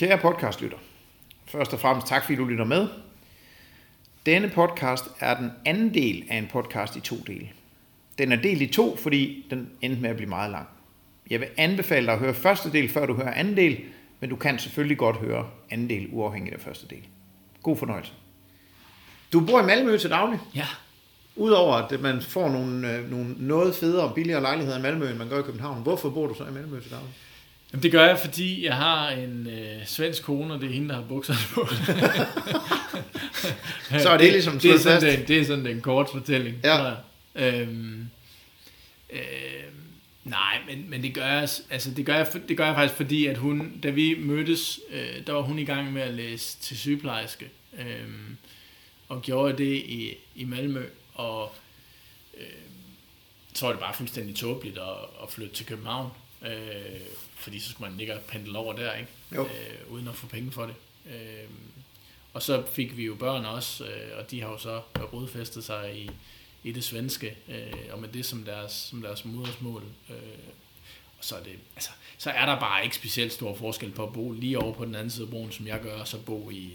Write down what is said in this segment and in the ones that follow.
Kære podcastlytter, først og fremmest tak fordi du lytter med. Denne podcast er den anden del af en podcast i to dele. Den er delt i to, fordi den endte med at blive meget lang. Jeg vil anbefale dig at høre første del, før du hører anden del, men du kan selvfølgelig godt høre anden del uafhængigt af første del. God fornøjelse. Du bor i Malmø til daglig. Ja. Udover at man får nogle, øh, nogle noget federe og billigere lejligheder i Malmø, end man gør i København. Hvorfor bor du så i Malmø til daglig? Jamen, det gør jeg, fordi jeg har en øh, svensk kone, og det er hende, der har bukserne på. Så er det ligesom det, er slået sådan, fast. den, det er sådan den kort fortælling. Ja. Øhm, øh, nej, men, men det gør jeg, altså det gør jeg, det gør jeg faktisk, fordi at hun, da vi mødtes, øh, der var hun i gang med at læse til sygeplejerske, øh, og gjorde det i, i Malmø, og øh, så var det bare fuldstændig tåbeligt at, at flytte til København, øh, fordi så skulle man ligge og pendle over der, ikke? Jo. Øh, uden at få penge for det. Øh, og så fik vi jo børn også, øh, og de har jo så rodfæstet sig i, i det svenske, øh, og med det som deres, som deres modersmål. Øh, og så er, det, altså, så er der bare ikke specielt stor forskel på at bo lige over på den anden side af broen, som jeg gør, og så bo i,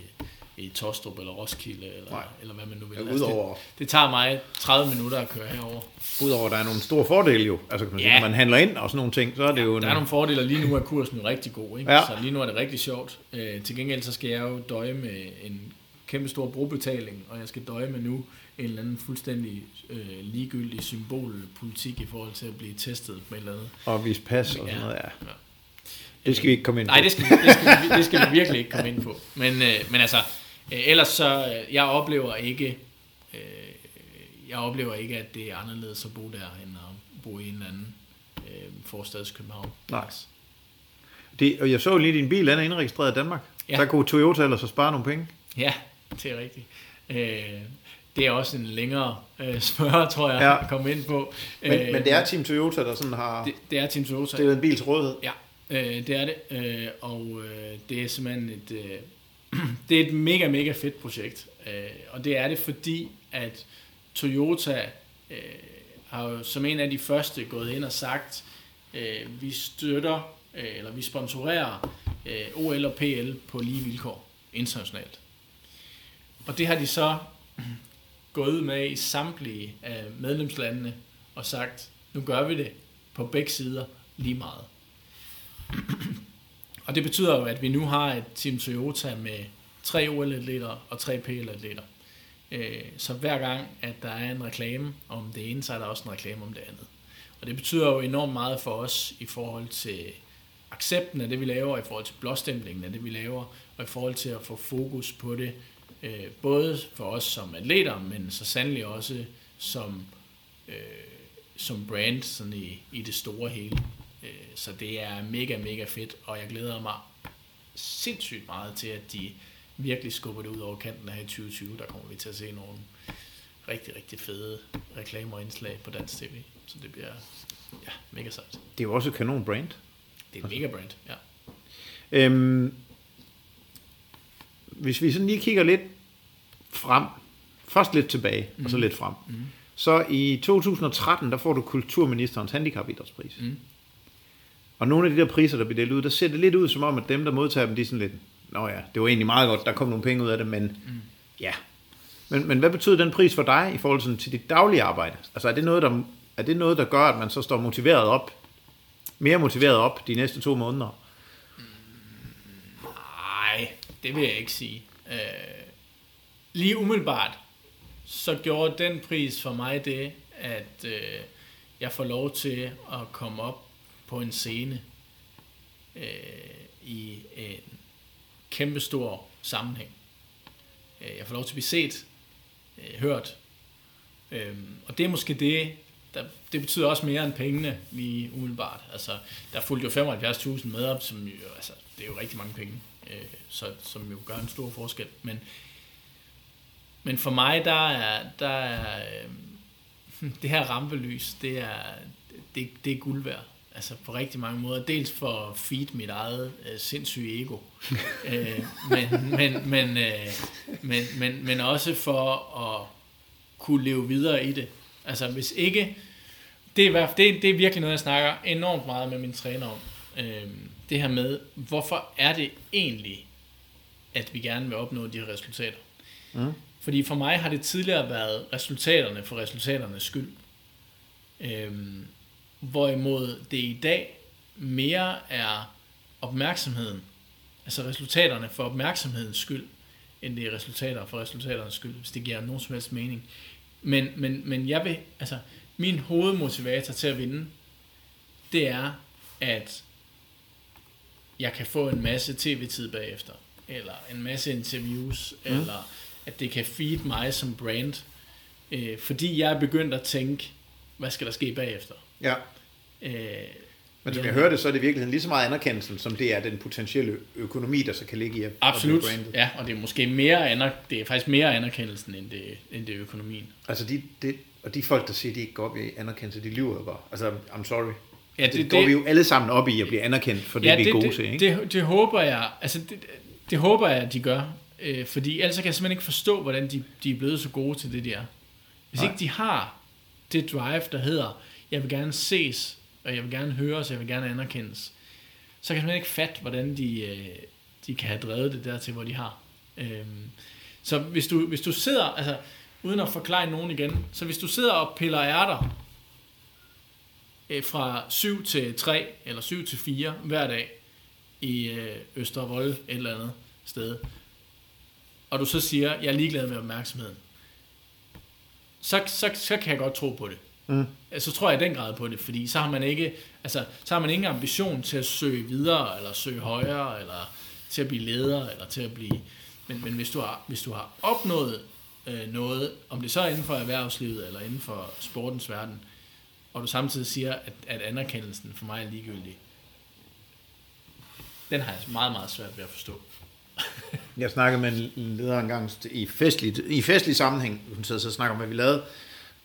i Tostrup eller Roskilde, eller, Nej. eller hvad man nu vil. Ja, Altså, udover- det, det tager mig 30 minutter at køre herover. Udover der er nogle store fordele jo. Altså kan man sige, Ja. når man handler ind og sådan nogle ting, så er det jo... Der er nogle fordele, og lige nu er kursen jo rigtig god. Ikke? Ja. Så lige nu er det rigtig sjovt. Øh, til gengæld så skal jeg jo døje med en kæmpe stor brugbetaling, og jeg skal døje med nu en eller anden fuldstændig øh, ligegyldig symbolpolitik i forhold til at blive testet med eller andet. Og vise pas og sådan Ja. noget, ja. Ja. Det skal vi ikke komme ind på. Nej, det skal, det, skal, vi- det skal vi virkelig ikke komme ind på. Men, øh, men altså, øh, ellers så, øh, jeg oplever ikke, øh, jeg oplever ikke, at det er anderledes at bo der, end at bo i en eller anden øh, forstads København. Nej. Det, og jeg så lige, at din bil den er indregistreret i Danmark. Ja. Der kunne Toyota ellers så spare nogle penge. Ja, det er rigtigt. Øh, det er også en længere øh, spørg, tror jeg, Ja. ja. at komme ind på. Men, øh, men det er Team Toyota, der sådan har det, det er Team Toyota. stillet en bil til rådighed. Ja, øh, det er det. Øh, og øh, det er simpelthen et, øh, det er et mega, mega fedt projekt. Øh, og det er det, fordi at Toyota øh, har jo som en af de første gået ind og sagt, øh, vi støtter, øh, eller vi sponsorerer øh, OL og PL på lige vilkår internationalt. Og det har de så gået ud med i samtlige af medlemslandene og sagt, nu gør vi det på begge sider lige meget. Og det betyder jo, at vi nu har et Team Toyota med tre OL-atleter og tre PL-atleter. Øh, så hver gang, at der er en reklame om det ene, så er der også en reklame om det andet. Og det betyder jo enormt meget for os i forhold til accepten af det, vi laver, i forhold til blåstemplingen af det, vi laver, og i forhold til at få fokus på det, øh, både for os som atleter, men så sandelig også som, øh, som brand sådan i, i det store hele. Øh, så det er mega, mega fedt, og jeg glæder mig sindssygt meget til, at de virkelig skubber det ud over kanten her i 2020. Der kommer vi til at se nogle rigtig, rigtig fede reklamer og indslag på dansk tv. Så det bliver ja, mega sejt. Det er jo også et kanon brand. Det er et mega brand, ja. Øhm, hvis vi sådan lige kigger lidt frem, først lidt tilbage, mm. og så lidt frem. Mm. Så i 2013, der får du Kulturministerens Handicapidrætspris. Mm. Og nogle af de der priser, der bliver delt ud, der ser det lidt ud som om, at dem, der modtager dem, de er sådan lidt, nå ja, det var egentlig meget godt, der kom nogle penge ud af det, men mm. ja. Men, men hvad betyder den pris for dig i forhold sådan, til dit daglige arbejde? Altså er det, noget, der, er det noget, der gør, at man så står motiveret op, mere motiveret op de næste to måneder? Nej, det vil jeg ikke sige. Øh, lige umiddelbart, så gjorde den pris for mig det, at øh, jeg får lov til at komme op på en scene øh, i en kæmpestor sammenhæng. Øh, jeg får lov til at blive set, øh, hørt. Øh, og det er måske det, der, det betyder også mere end pengene lige umiddelbart. Altså, der fulgte jo 75.000 med op, som jo, altså, det er jo rigtig mange penge, øh, så, som jo gør en stor forskel. Men, men for mig, der er, der er øh, det her rampelys, det er, det, det er guld værd. Altså på rigtig mange måder. Dels for at feed mit eget øh, sindssyge ego. øh, men, men, men, øh, men, men, men også for at kunne leve videre i det. Altså hvis ikke... Det er, det, det er virkelig noget, jeg snakker enormt meget med min træner om. Øh, det her med, hvorfor er det egentlig, at vi gerne vil opnå de her resultater? Mm. Fordi for mig har det tidligere været resultaterne for resultaternes skyld. Øhm, hvorimod det i dag mere er opmærksomheden, altså resultaterne for opmærksomhedens skyld, end det er resultater for resultaternes skyld, hvis det giver nogen som helst mening. Men, men, men jeg vil, altså, min hovedmotivator til at vinde, det er, at jeg kan få en masse tv-tid bagefter, eller en masse interviews, mm. eller at det kan feed mig som brand, øh, fordi jeg er begyndt at tænke, hvad skal der ske bagefter? Ja. Øh, Men som jeg hører det, så er det i virkeligheden lige så meget anerkendelse, som det er den potentielle økonomi, der så kan ligge i at, Absolut, at ja, og det er måske mere aner, det er faktisk mere anerkendelsen, end det, end det er økonomien. Altså, de, de, og de folk, der siger, at de ikke går op i anerkendelse, de lyver bare. Altså, I'm sorry. Ja, det, det, går vi jo alle sammen op i at blive anerkendt for det, ja, vi er gode det, til, ikke? Det, det, håber jeg, altså det, det håber jeg, at de gør, øh, fordi ellers kan jeg simpelthen ikke forstå, hvordan de, de er blevet så gode til det, de er. Hvis Nej. ikke de har det drive, der hedder, jeg vil gerne ses, og jeg vil gerne høres, og jeg vil gerne anerkendes, så kan man ikke fatte, hvordan de, øh, de kan have drevet det dertil, hvor de har. Øhm, så hvis du, hvis du sidder, altså uden at forklare nogen igen, så hvis du sidder og piller ærter øh, fra 7 til 3 eller 7 til 4 hver dag i øh, Østervold et eller andet sted, og du så siger, jeg er ligeglad med opmærksomheden, så, så, så kan jeg godt tro på det. Mm. Så tror jeg i den grad på det, fordi så har man ikke, altså, så har man ingen ambition til at søge videre, eller søge højere, eller til at blive leder, eller til at blive... Men, men hvis, du har, hvis du har opnået øh, noget, om det så er inden for erhvervslivet, eller inden for sportens verden, og du samtidig siger, at, at anerkendelsen for mig er ligegyldig, den har jeg meget, meget svært ved at forstå. Jeg snakkede med en leder engang i festlig, i festlig sammenhæng, hun sad så snakker om, hvad vi lavede,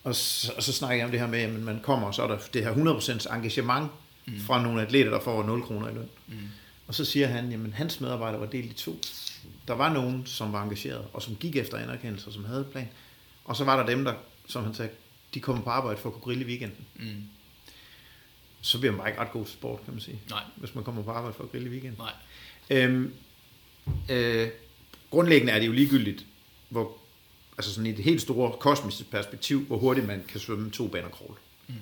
og så, og så snakker jeg om det her med, at man kommer, og så er der det her 100% engagement mm. fra nogle atleter, der får 0 kroner i løn. Mm. Og så siger han, jamen hans medarbejdere var delt i to. Der var nogen, som var engageret, og som gik efter anerkendelse, og som havde plan. Og så var der dem, der, som han sagde, de kommer på arbejde for at kunne grille i weekenden. Mm. Så bliver man bare ikke ret god til sport, kan man sige. Nej. Hvis man kommer på arbejde for at grille i weekenden. Nej. Øhm, øh, grundlæggende er det jo ligegyldigt, hvor, altså sådan i det helt store kosmiske perspektiv, hvor hurtigt man kan svømme to baner crawl. Mm.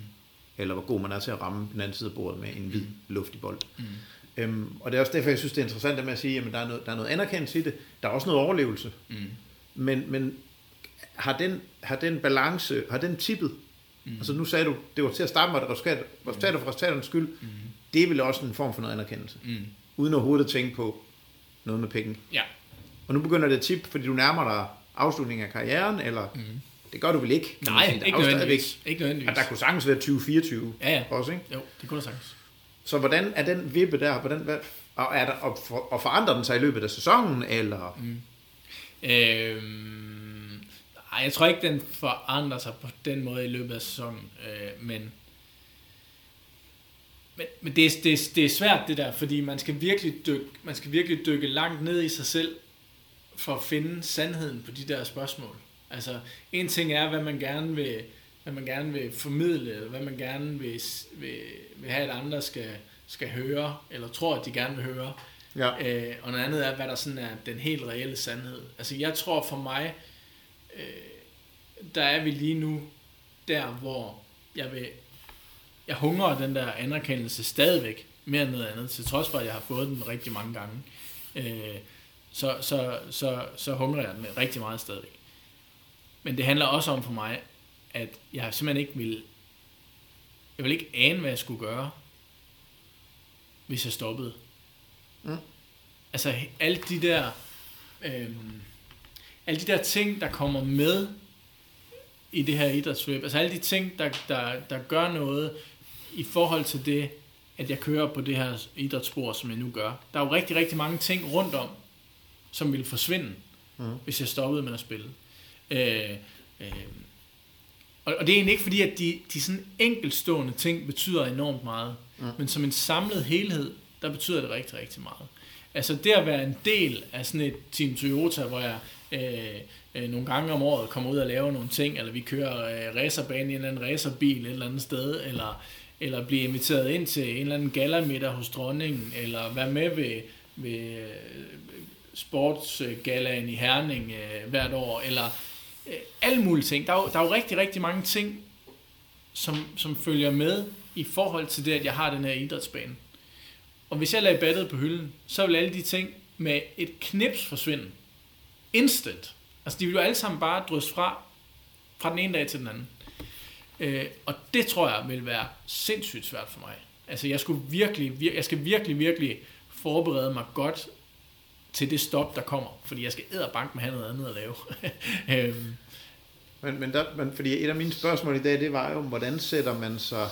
Eller hvor god man er til at ramme den anden side af bordet med en hvid luftig bold. Mm. Øhm, og det er også derfor, jeg synes, det er interessant det med at sige, at der er noget, der er noget anerkendelse i det. Der er også noget overlevelse. Mm. Men, men har, den, har den balance, har den tippet? Mm. Altså nu sagde du, det var til at starte med, at resultater, resultater for resultaternes skyld, mm. det er vel også en form for noget anerkendelse. Mm. Uden overhovedet at tænke på noget med penge. Ja. Og nu begynder det at tippe, fordi du nærmer dig afslutningen af karrieren, eller mm. det gør du vel ikke? Nej, sige. Er ikke nødvendigvis. Ikke nødvendigvis. At der kunne sagtens være 2024 Ja, ja. også, ikke? Jo, det kunne der sagtens. Så hvordan er den vippe der, hvordan, hvad, og, er der, og, for, og forandrer den sig i løbet af sæsonen, eller? Mm. Øhm, nej, jeg tror ikke, den forandrer sig på den måde i løbet af sæsonen, øh, men, men, men det, er, det, er, det er svært det der, fordi man skal, virkelig dykke, man skal virkelig dykke langt ned i sig selv, for at finde sandheden på de der spørgsmål. Altså, en ting er, hvad man gerne vil, hvad man gerne vil formidle, eller hvad man gerne vil, vil, vil have, at andre skal, skal høre, eller tror, at de gerne vil høre. Ja. Øh, og noget andet er, hvad der sådan er den helt reelle sandhed. Altså jeg tror for mig, øh, der er vi lige nu der, hvor jeg vil, jeg hungrer den der anerkendelse stadigvæk, mere end noget andet, til trods for, at jeg har fået den rigtig mange gange. Øh, så, så, så, så hungrer jeg den rigtig meget stadigvæk. Men det handler også om for mig, at jeg simpelthen ikke vil, jeg vil ikke ane, hvad jeg skulle gøre, hvis jeg stoppede. Mm. Altså alle de der øhm, alle de der ting, der kommer med i det her idrætsløb, altså alle de ting, der, der, der gør noget i forhold til det, at jeg kører på det her idrætsspor, som jeg nu gør. Der er jo rigtig, rigtig mange ting rundt om, som ville forsvinde, mm. hvis jeg stoppede med at spille. Øh, øh, og, og det er egentlig ikke fordi, at de, de sådan enkeltstående ting betyder enormt meget, mm. men som en samlet helhed, der betyder det rigtig, rigtig meget. Altså det at være en del af sådan et Team Toyota, hvor jeg øh, øh, nogle gange om året kommer ud og laver nogle ting, eller vi kører øh, racerbane i en eller anden racerbil et eller andet sted, eller eller blive inviteret ind til en eller anden gallamiddag hos dronningen, eller være med ved, ved sportsgalaen i Herning øh, hvert år, eller øh, alle mulige ting. Der er, jo, der er jo rigtig, rigtig mange ting, som, som følger med i forhold til det, at jeg har den her idrætsbane. Og hvis jeg lagde battet på hylden, så vil alle de ting med et knips forsvinde. Instant. Altså de vil jo alle sammen bare drysse fra, fra den ene dag til den anden. Øh, og det tror jeg vil være sindssygt svært for mig. Altså jeg, skulle virkelig, vir- jeg skal virkelig, virkelig forberede mig godt til det stop, der kommer. Fordi jeg skal bank med have noget andet at lave. øhm, Men, men, der, men fordi et af mine spørgsmål i dag, det var jo, hvordan sætter man så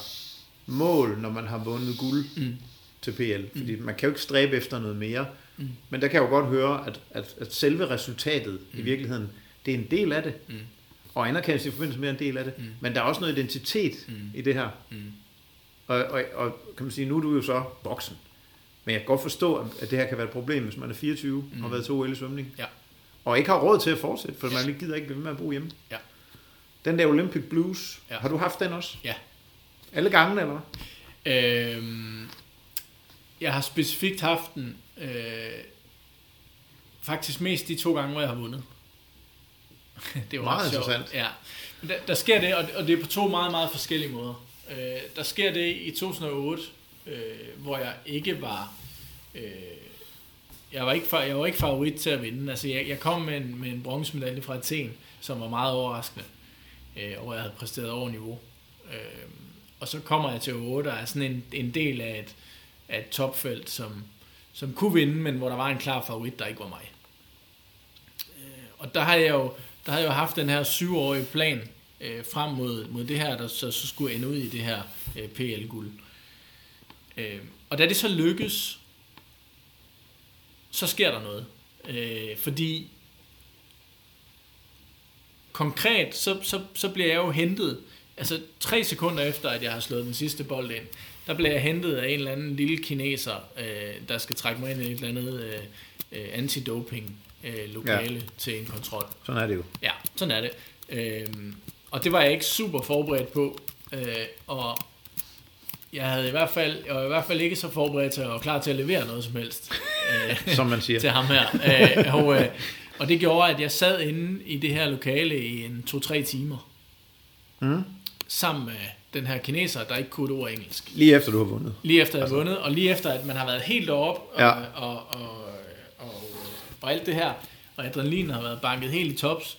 mål, når man har vundet guld mm, til PL? Fordi man kan jo ikke stræbe efter noget mere. Mm. Men der kan jeg jo godt høre, at, at, at selve resultatet mm. i virkeligheden, det er en del af det. mm, Og anerkendelse i forbindelse med en del af det. Mm. Men der er også noget identitet mm, i det her. mm. Og, og, og kan man sige, nu er du jo så voksen. Men jeg kan godt forstå, at det her kan være et problem, hvis man er 24 mm. og har været til OL i svømning. Ja. Og ikke har råd til at fortsætte, for man gider ikke blive ved med at bo hjemme. Ja. Den der Olympic Blues, Ja. har du haft den også? Ja. Alle gange, eller hvad? Øhm, jeg har specifikt haft den øh, faktisk mest de to gange, hvor jeg har vundet. det var Meget sjovt. interessant. Ja. Der, der sker det, og det- og det er på to meget, meget forskellige måder. Øh, der sker det i 2008, øh, hvor jeg ikke var... Øh, jeg var, ikke, jeg var ikke favorit til at vinde. Altså, jeg, jeg kom med en, med en bronzemedalje fra Athen, som var meget overraskende, øh, og jeg havde præsteret over niveau. Øh, og så kommer jeg til 8 og er sådan en, en del af et, af et topfelt, som, som kunne vinde, men hvor der var en klar favorit, der ikke var mig. Øh, og der har jeg jo, der har jeg jo haft den her syvårige plan øh, frem mod, mod det her, der så, så skulle ende ud i det her øh, PL-guld. Øh, og da det så lykkes, så sker der noget. Øh, fordi konkret, så, så, så bliver jeg jo hentet, altså tre sekunder efter, at jeg har slået den sidste bold ind, der bliver jeg hentet af en eller anden lille kineser, øh, der skal trække mig ind i et eller andet øh, øh, antidoping øh, lokale ja. til en kontrol. Sådan er det jo. Ja, sådan er det. Øhm, og det var jeg ikke super forberedt på. Øh, og jeg havde i hvert fald, jeg var i hvert fald ikke så forberedt til og klar til at levere noget som helst øh, Som man siger. til ham her. Øh, og, øh, og det gjorde, at jeg sad inde i det her lokale i en to-tre timer, Mm. sammen med den her kineser, der ikke kunne et ord engelsk. Lige efter du har vundet. Lige efter jeg har vundet, og lige efter, at man har været helt op og, Ja. og, og, og, og, og alt det her, og adrenalin har været banket helt i tops.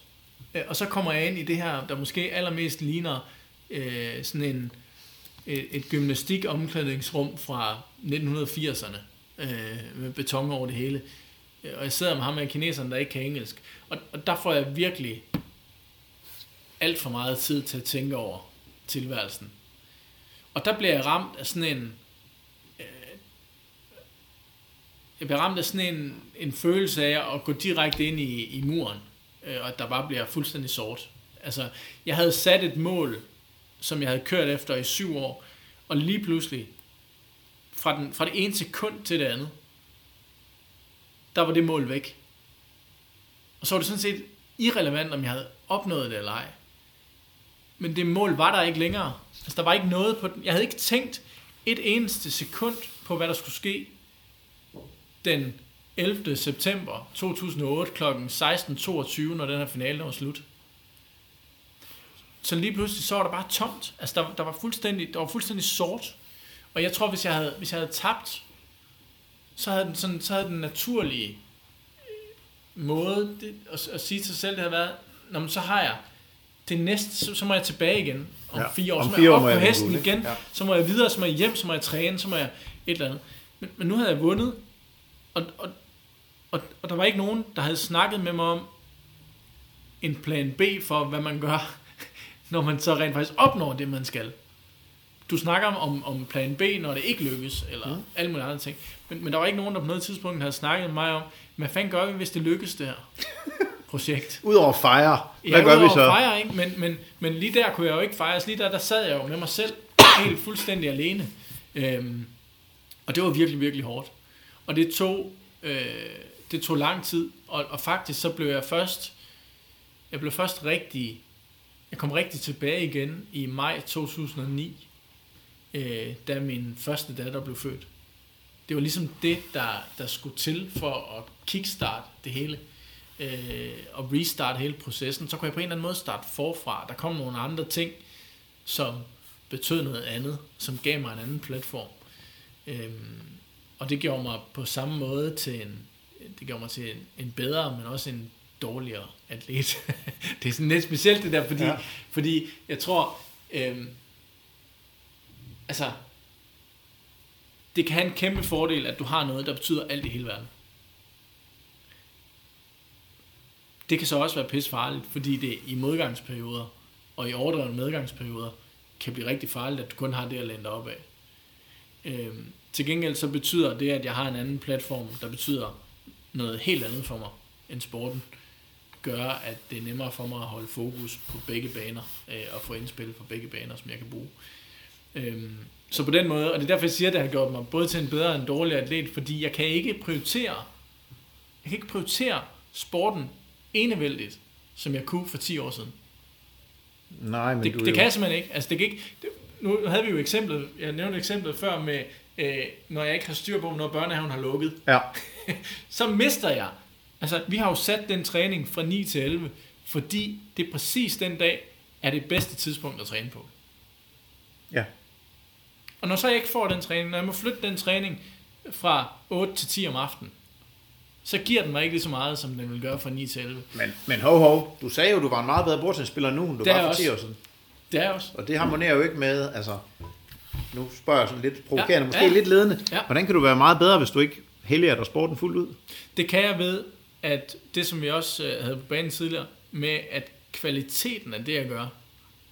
Øh, Og så kommer jeg ind i det her, der måske allermest ligner øh, sådan en, et, et gymnastik-omklædningsrum fra 1980'erne, øh, med beton over det hele. Og jeg sidder med ham med kineseren, der ikke kan engelsk. Og, og der får jeg virkelig alt for meget tid til at tænke over tilværelsen. Og der bliver jeg ramt af sådan en... Øh, jeg bliver ramt af sådan en, en følelse af at gå direkte ind i, i muren, øh, og at der bare bliver fuldstændig sort. Altså, jeg havde sat et mål, som jeg havde kørt efter i syv år, og lige pludselig, fra, den, fra det ene sekund til det andet, der var det mål væk. Og så var det sådan set irrelevant, om jeg havde opnået det eller ej. Men det mål var der ikke længere. Altså, der var ikke noget på den. Jeg havde ikke tænkt et eneste sekund på, hvad der skulle ske den 11. september 2008 kl. 16.22, når den her finale var slut. Så lige pludselig så var der bare tomt. Altså, der, der, var, fuldstændig, der var fuldstændig sort. Og jeg tror, hvis jeg havde, hvis jeg havde tabt, så havde den, sådan, så havde den naturlige måde det, at, at sige til sig selv, det havde været, Nå, men så har jeg det næste, så, så må jeg tilbage igen om Ja, fire år. om så må jeg op på hesten guld, igen? Ja. så må jeg videre, så må jeg hjem, så må jeg træne, så må jeg et eller andet. Men, men nu havde jeg vundet, og, og, og, og der var ikke nogen, der havde snakket med mig om en plan B for, hvad man gør, når man så rent faktisk opnår det, man skal. Du snakker om, om plan B, når det ikke lykkes, eller mm. alle mulige andre ting. Men, men der var ikke nogen, der på noget tidspunkt havde snakket med mig om, hvad fanden gør vi, hvis det lykkes, det her projekt? Udover at fejre, hvad Ja, gør vi så? Fejre, ikke? Men, men, men lige der kunne jeg jo ikke fejre. Lige der, der sad jeg jo med mig selv helt fuldstændig alene. Øhm, og det var virkelig, virkelig hårdt. Og det tog, øh, det tog lang tid. Og, og faktisk så blev jeg først, jeg blev først rigtig, jeg kom rigtig tilbage igen i maj 2009. øh, da min første datter blev født. Det var ligesom det, der, der skulle til for at kickstart det hele øh, og restart hele processen. Så kunne jeg på en eller anden måde starte forfra. Der kom nogle andre ting, som betød noget andet, som gav mig en anden platform. Øhm, og det gjorde mig på samme måde til en, det gjorde mig til en, en bedre, men også en dårligere atlet. det er sådan lidt specielt det der, fordi, ja. fordi jeg tror, øhm, altså, det kan have en kæmpe fordel, at du har noget, der betyder alt i hele verden. Det kan så også være pisse farligt, fordi det i modgangsperioder og i overdrevne medgangsperioder kan blive rigtig farligt, at du kun har det at læne dig op af. Øhm, til gengæld så betyder det, at jeg har en anden platform, der betyder noget helt andet for mig end sporten, gør, at det er nemmere for mig at holde fokus på begge baner øh, og få indspil på begge baner, som jeg kan bruge. Øhm, så på den måde, og det er derfor, jeg siger, at det har gjort mig både til en bedre og en dårligere atlet, fordi jeg kan ikke prioritere, jeg kan ikke prioritere sporten enevældigt, som jeg kunne for 10 år siden. Nej, men det, du det jo... kan jeg simpelthen ikke. Altså, det kan ikke det, nu havde vi jo eksemplet, jeg nævnte eksemplet før med, øh, når jeg ikke har styr på, når børnehaven har lukket. Ja. så mister jeg. Altså, vi har jo sat den træning fra 9 til 11, fordi det er præcis den dag, er det bedste tidspunkt at træne på. Ja. Og når så jeg ikke får den træning, når jeg må flytte den træning fra 8 til 10 om aftenen, så giver den mig ikke lige så meget, som den vil gøre fra 9 til 11. Men, men hov, hov, du sagde jo, du var en meget bedre bordtennisspiller nu, end du Det var for også. 10 år siden. Det er også. Og det harmonerer jo ikke med, altså, nu spørger jeg sådan lidt provokerende, Ja, måske ja. lidt ledende. Ja. Hvordan kan du være meget bedre, hvis du ikke helliger dig sporten fuldt ud? Det kan jeg ved, at det som vi også øh, havde på banen tidligere, med at kvaliteten af det, jeg gør,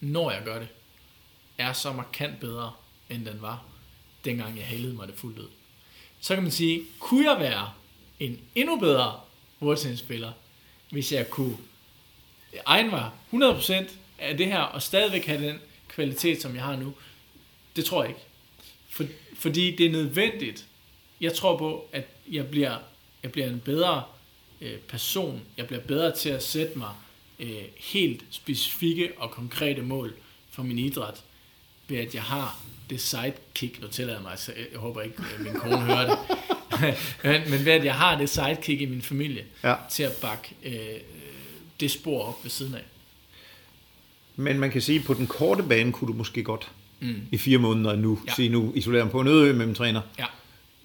når jeg gør det, er så markant bedre, end den var, dengang jeg hældede mig det fuldt ud. Så kan man sige, kunne jeg være en endnu bedre bordtennisspiller, hvis jeg kunne egen mig 100% af det her, og stadigvæk have den kvalitet, som jeg har nu? Det tror jeg ikke. For, fordi det er nødvendigt. Jeg tror på, at jeg bliver, jeg bliver en bedre øh, person. Jeg bliver bedre til at sætte mig øh, helt specifikke og konkrete mål for min idræt, ved at jeg har det sidekick, nu tillader jeg mig, så jeg håber ikke, at min kone hører det, men, men ved at jeg har det sidekick i min familie, Ja. til at bakke øh, det spor op ved siden af. Men man kan sige, at på den korte bane kunne du måske godt Mm. i fire måneder nu, Ja. sige nu isolerer mig på en øde med min træner. Ja,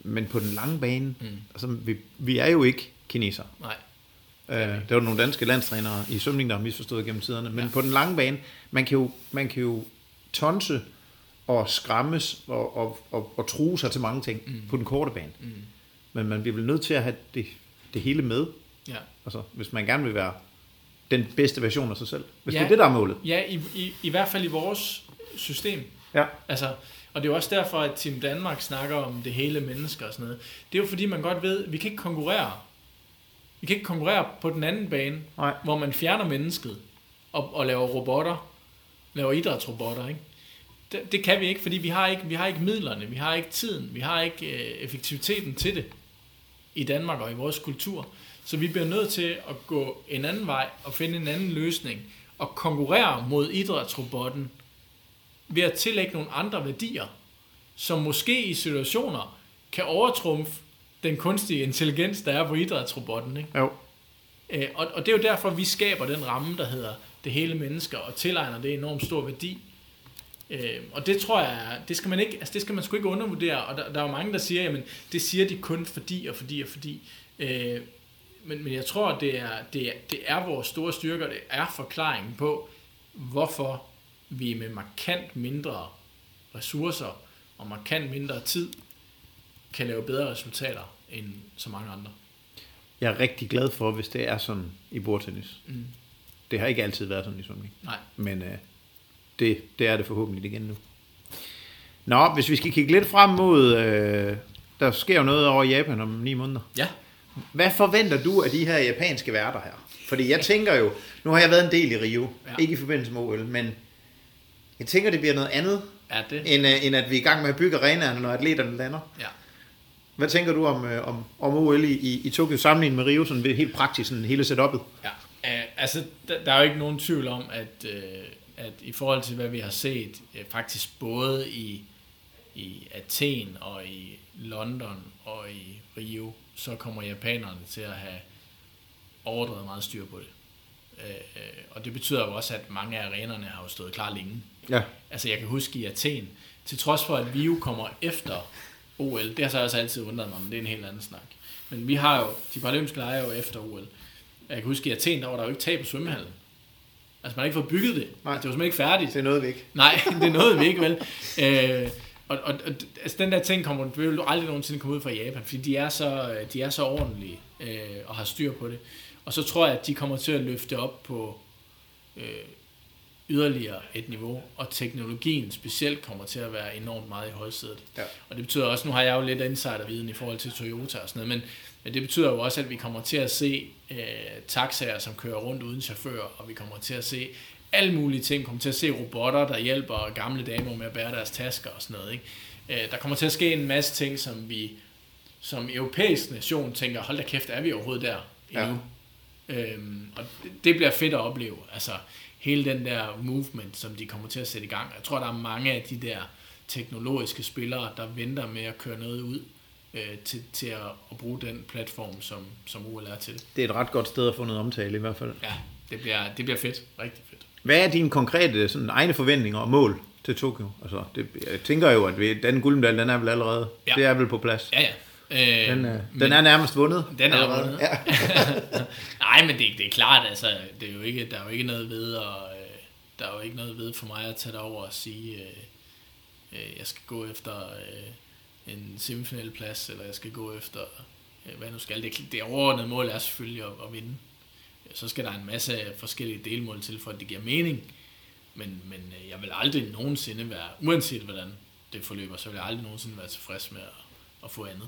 Men på den lange bane, mm. altså vi, vi er jo ikke kineser. nej. Øh, der var nogle danske landstrænere i svømning, der har misforstået gennem tiderne. Men Ja. på den lange bane, man kan jo, man kan jo tonse og skræmmes og, og, og, og true sig til mange ting mm. på den korte bane. Mm. Men man bliver vel nødt til at have det, det hele med, Ja. altså, hvis man gerne vil være den bedste version af sig selv. Hvis Ja. ja. det er det, der er målet. Ja, i, i, i hvert fald i vores system. Ja. Altså, og det er jo også derfor, at Team Danmark snakker om det hele mennesker og sådan noget. Det er jo fordi, man godt ved, at vi kan ikke konkurrere. Vi kan ikke konkurrere på den anden bane, Nej. hvor man fjerner mennesket og, og laver robotter, laver idrætsrobotter, ikke? Det, det kan vi ikke, fordi vi har ikke, vi har ikke midlerne, vi har ikke tiden, vi har ikke øh, effektiviteten til det i Danmark og i vores kultur. Så vi bliver nødt til at gå en anden vej og finde en anden løsning og konkurrere mod idrætsrobotten ved at tillægge nogle andre værdier, som måske i situationer kan overtrumfe den kunstige intelligens, der er på idrætsrobotten. Ikke? Jo. Øh, og, og det er jo derfor, vi skaber den ramme, der hedder det hele mennesker, og tilegner det enormt stor værdi. Øh, og det tror jeg, det skal man ikke, altså det skal man sgu ikke undervurdere, og der, der er jo mange, der siger, jamen det siger de kun fordi og fordi og fordi. Øh, men, men jeg tror, det er, det, er, det er vores store styrke, og det er forklaringen på, hvorfor vi med markant mindre ressourcer og markant mindre tid kan lave bedre resultater end så mange andre. Jeg er rigtig glad for, hvis det er sådan i bordtennis. Mm. Det har ikke altid været sådan i svømning. Nej. Men øh, det, det er det forhåbentlig igen nu. Nå, hvis vi skal kigge lidt frem mod... Øh, der sker jo noget over Japan om ni måneder. Ja. Hvad forventer du af de her japanske værter her? Fordi jeg tænker jo... Nu har jeg været en del i Rio. Ja. Ja. Ikke i forbindelse med OL, men... Jeg tænker, det bliver noget andet, Er det? end, øh, end at vi er i gang med at bygge arenaerne, når atleterne lander. Ja. Hvad tænker du om, øh, om, om OL i, i, i Tokyo sammenlignet med Rio, sådan helt praktisk, sådan hele setup'et? Ja, uh, altså der, der er jo ikke nogen tvivl om, at, uh, at i forhold til hvad vi har set, faktisk både i i Athen og i London og i Rio, så kommer japanerne til at have overdrevet meget styr på det. Øh, øh, og det betyder jo også, at mange af arenerne har jo stået klar længe. Ja. Altså jeg kan huske i Athen, til trods for at vi jo kommer efter OL, det har så også altid undret mig, men det er en helt anden snak. Men vi har jo, de paralympiske lege er jo efter OL. Jeg kan huske i Athen, der var der jo ikke tag på svømmehallen. Altså man har ikke fået bygget det. Nej. Altså, det var simpelthen ikke færdigt. Det er noget væk. Nej, det er noget vi ikke, vel? Øh, og, og, og, altså, den der ting kommer, vil du aldrig nogensinde komme ud fra Japan, fordi de er så, de er så ordentlige øh, og har styr på det. Og så tror jeg, at de kommer til at løfte op på øh, yderligere et niveau, og teknologien specielt kommer til at være enormt meget i højsædet. Ja. Og det betyder også, nu har jeg jo lidt insiderviden i forhold til Toyota og sådan noget, men, men det betyder jo også, at vi kommer til at se øh, taxaer, som kører rundt uden chauffør, og vi kommer til at se alle mulige ting. Vi kommer til at se robotter, der hjælper gamle damer med at bære deres tasker og sådan noget. Ikke? Øh, der kommer til at ske en masse ting, som vi som europæisk nation tænker, hold da kæft, er vi overhovedet der endnu? Ja. Øhm, og det, det bliver fedt at opleve. Altså hele den der movement, som de kommer til at sætte i gang. Jeg tror, der er mange af de der teknologiske spillere, der venter med at køre noget ud øh, til, til at, at bruge den platform, som, som OL er til. Det er et ret godt sted at få noget omtale i hvert fald. Ja, det bliver, det bliver fedt. Rigtig fedt. Hvad er dine konkrete sådan, egne forventninger og mål til Tokyo? Altså, det, jeg tænker jo, at vi, den guldmedalje, den er vel allerede, Ja. det er vel på plads. Ja, ja. Øh, Den, øh, men- den er nærmest vundet. Den er vundet. Ja. Nej, men det, det er klart, altså, det er jo ikke, der er jo ikke noget ved, og øh, der er jo ikke noget ved for mig at tage det over og sige, øh, øh, jeg skal gå efter øh, en semifinalplads, eller jeg skal gå efter, øh, hvad nu skal. Det, det overordnede mål er selvfølgelig at, at vinde. Så skal der en masse forskellige delmål til, for at det giver mening. Men, men øh, jeg vil aldrig nogensinde være, uanset hvordan det forløber, så vil jeg aldrig nogensinde være tilfreds med at, at få andet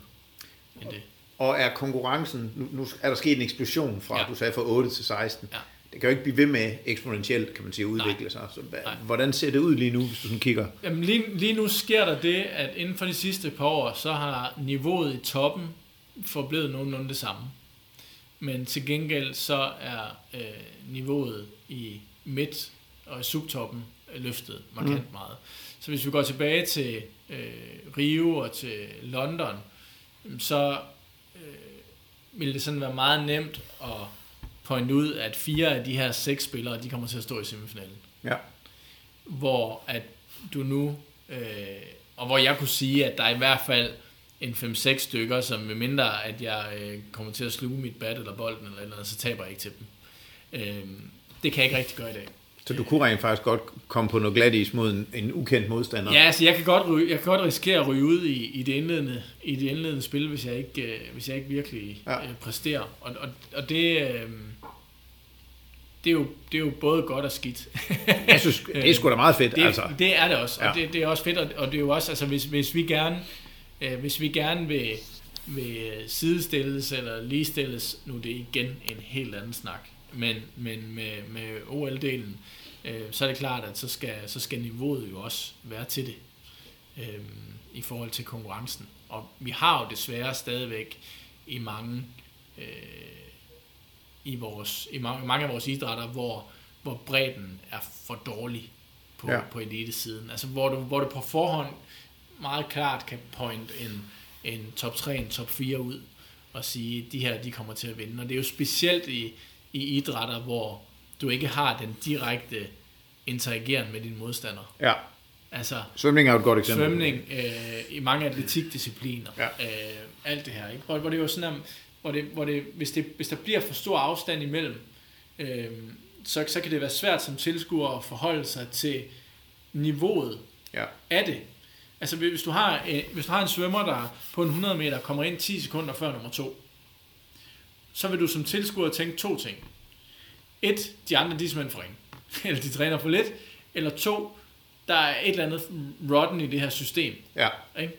end det. Og er konkurrencen, nu, nu er der sket en eksplosion fra, ja. Du sagde, fra 8 til 16. Ja. Det kan jo ikke blive ved med eksponentielt, kan man sige, at udvikle sig. Så, Nej. hvordan ser det ud lige nu, hvis du sådan kigger? Jamen lige, lige nu sker der det, at inden for de sidste par år, så har niveauet i toppen forblevet nogenlunde det samme. Men til gengæld så er øh, niveauet i midt og i subtoppen løftet markant mm. meget. Så hvis vi går tilbage til øh, Rio og til London, så øh, vil det sådan være meget nemt at pointe ud, at fire af de her seks spillere, de kommer til at stå i semifinalen Ja. hvor at du nu, øh, og hvor jeg kunne sige, at der er i hvert fald en 5-6 stykker, som med mindre, at jeg øh, kommer til at sluge mit bat eller bolden eller eller andet, så taber jeg ikke til dem. Øh, det kan jeg ikke rigtig gøre i dag. Så du kunne rent faktisk godt komme på noget glat is mod en, en ukendt modstander. Ja, altså jeg kan godt, ryge, jeg kan godt risikere at ryge ud i, i, det, indledende, i det indledende spil, hvis jeg ikke, øh, hvis jeg ikke virkelig Ja. øh, præsterer. Og, og, og det, øh, det, er jo, det er jo både godt og skidt. Jeg synes, det er sgu da meget fedt. Det, altså. det er det også, og Ja. det, det er også fedt, og, det er jo også, altså hvis, hvis vi gerne, øh, hvis vi gerne vil, vil sidestilles eller ligestilles, nu er det igen en helt anden snak, men, men med, med OL-delen, øh, så er det klart, at så skal, så skal niveauet jo også være til det øh, i forhold til konkurrencen. Og vi har jo desværre stadigvæk i mange øh, i, vores, i mange, mange af vores idrætter, hvor, hvor bredden er for dårlig på, Ja. på elitesiden. Altså hvor du, hvor du på forhånd meget klart kan point en, en top 3, en top 4 ud og sige, de her de kommer til at vinde. Og det er jo specielt i, i idrætter, hvor du ikke har den direkte interageren med dine modstandere. Ja. Altså Svømning er jo et godt eksempel. svømning, øh, i mange atletikdiscipliner, Ja. øh, alt det her, ikke? Hvor, hvor det er jo sådan, at, hvor det, hvor det, hvis, det, hvis der bliver for stor afstand imellem, øh, så, så kan det være svært som tilskuer at forholde sig til niveauet Ja. af det. Altså hvis du har, øh, hvis du har en svømmer, der på en 100 meter kommer ind 10 sekunder før nummer to, så vil du som tilskuer tænke to ting. Et, de andre de er simpelthen for ringe. Eller de træner for lidt. Eller to, der er et eller andet rotten i det her system. Ja. Ikke?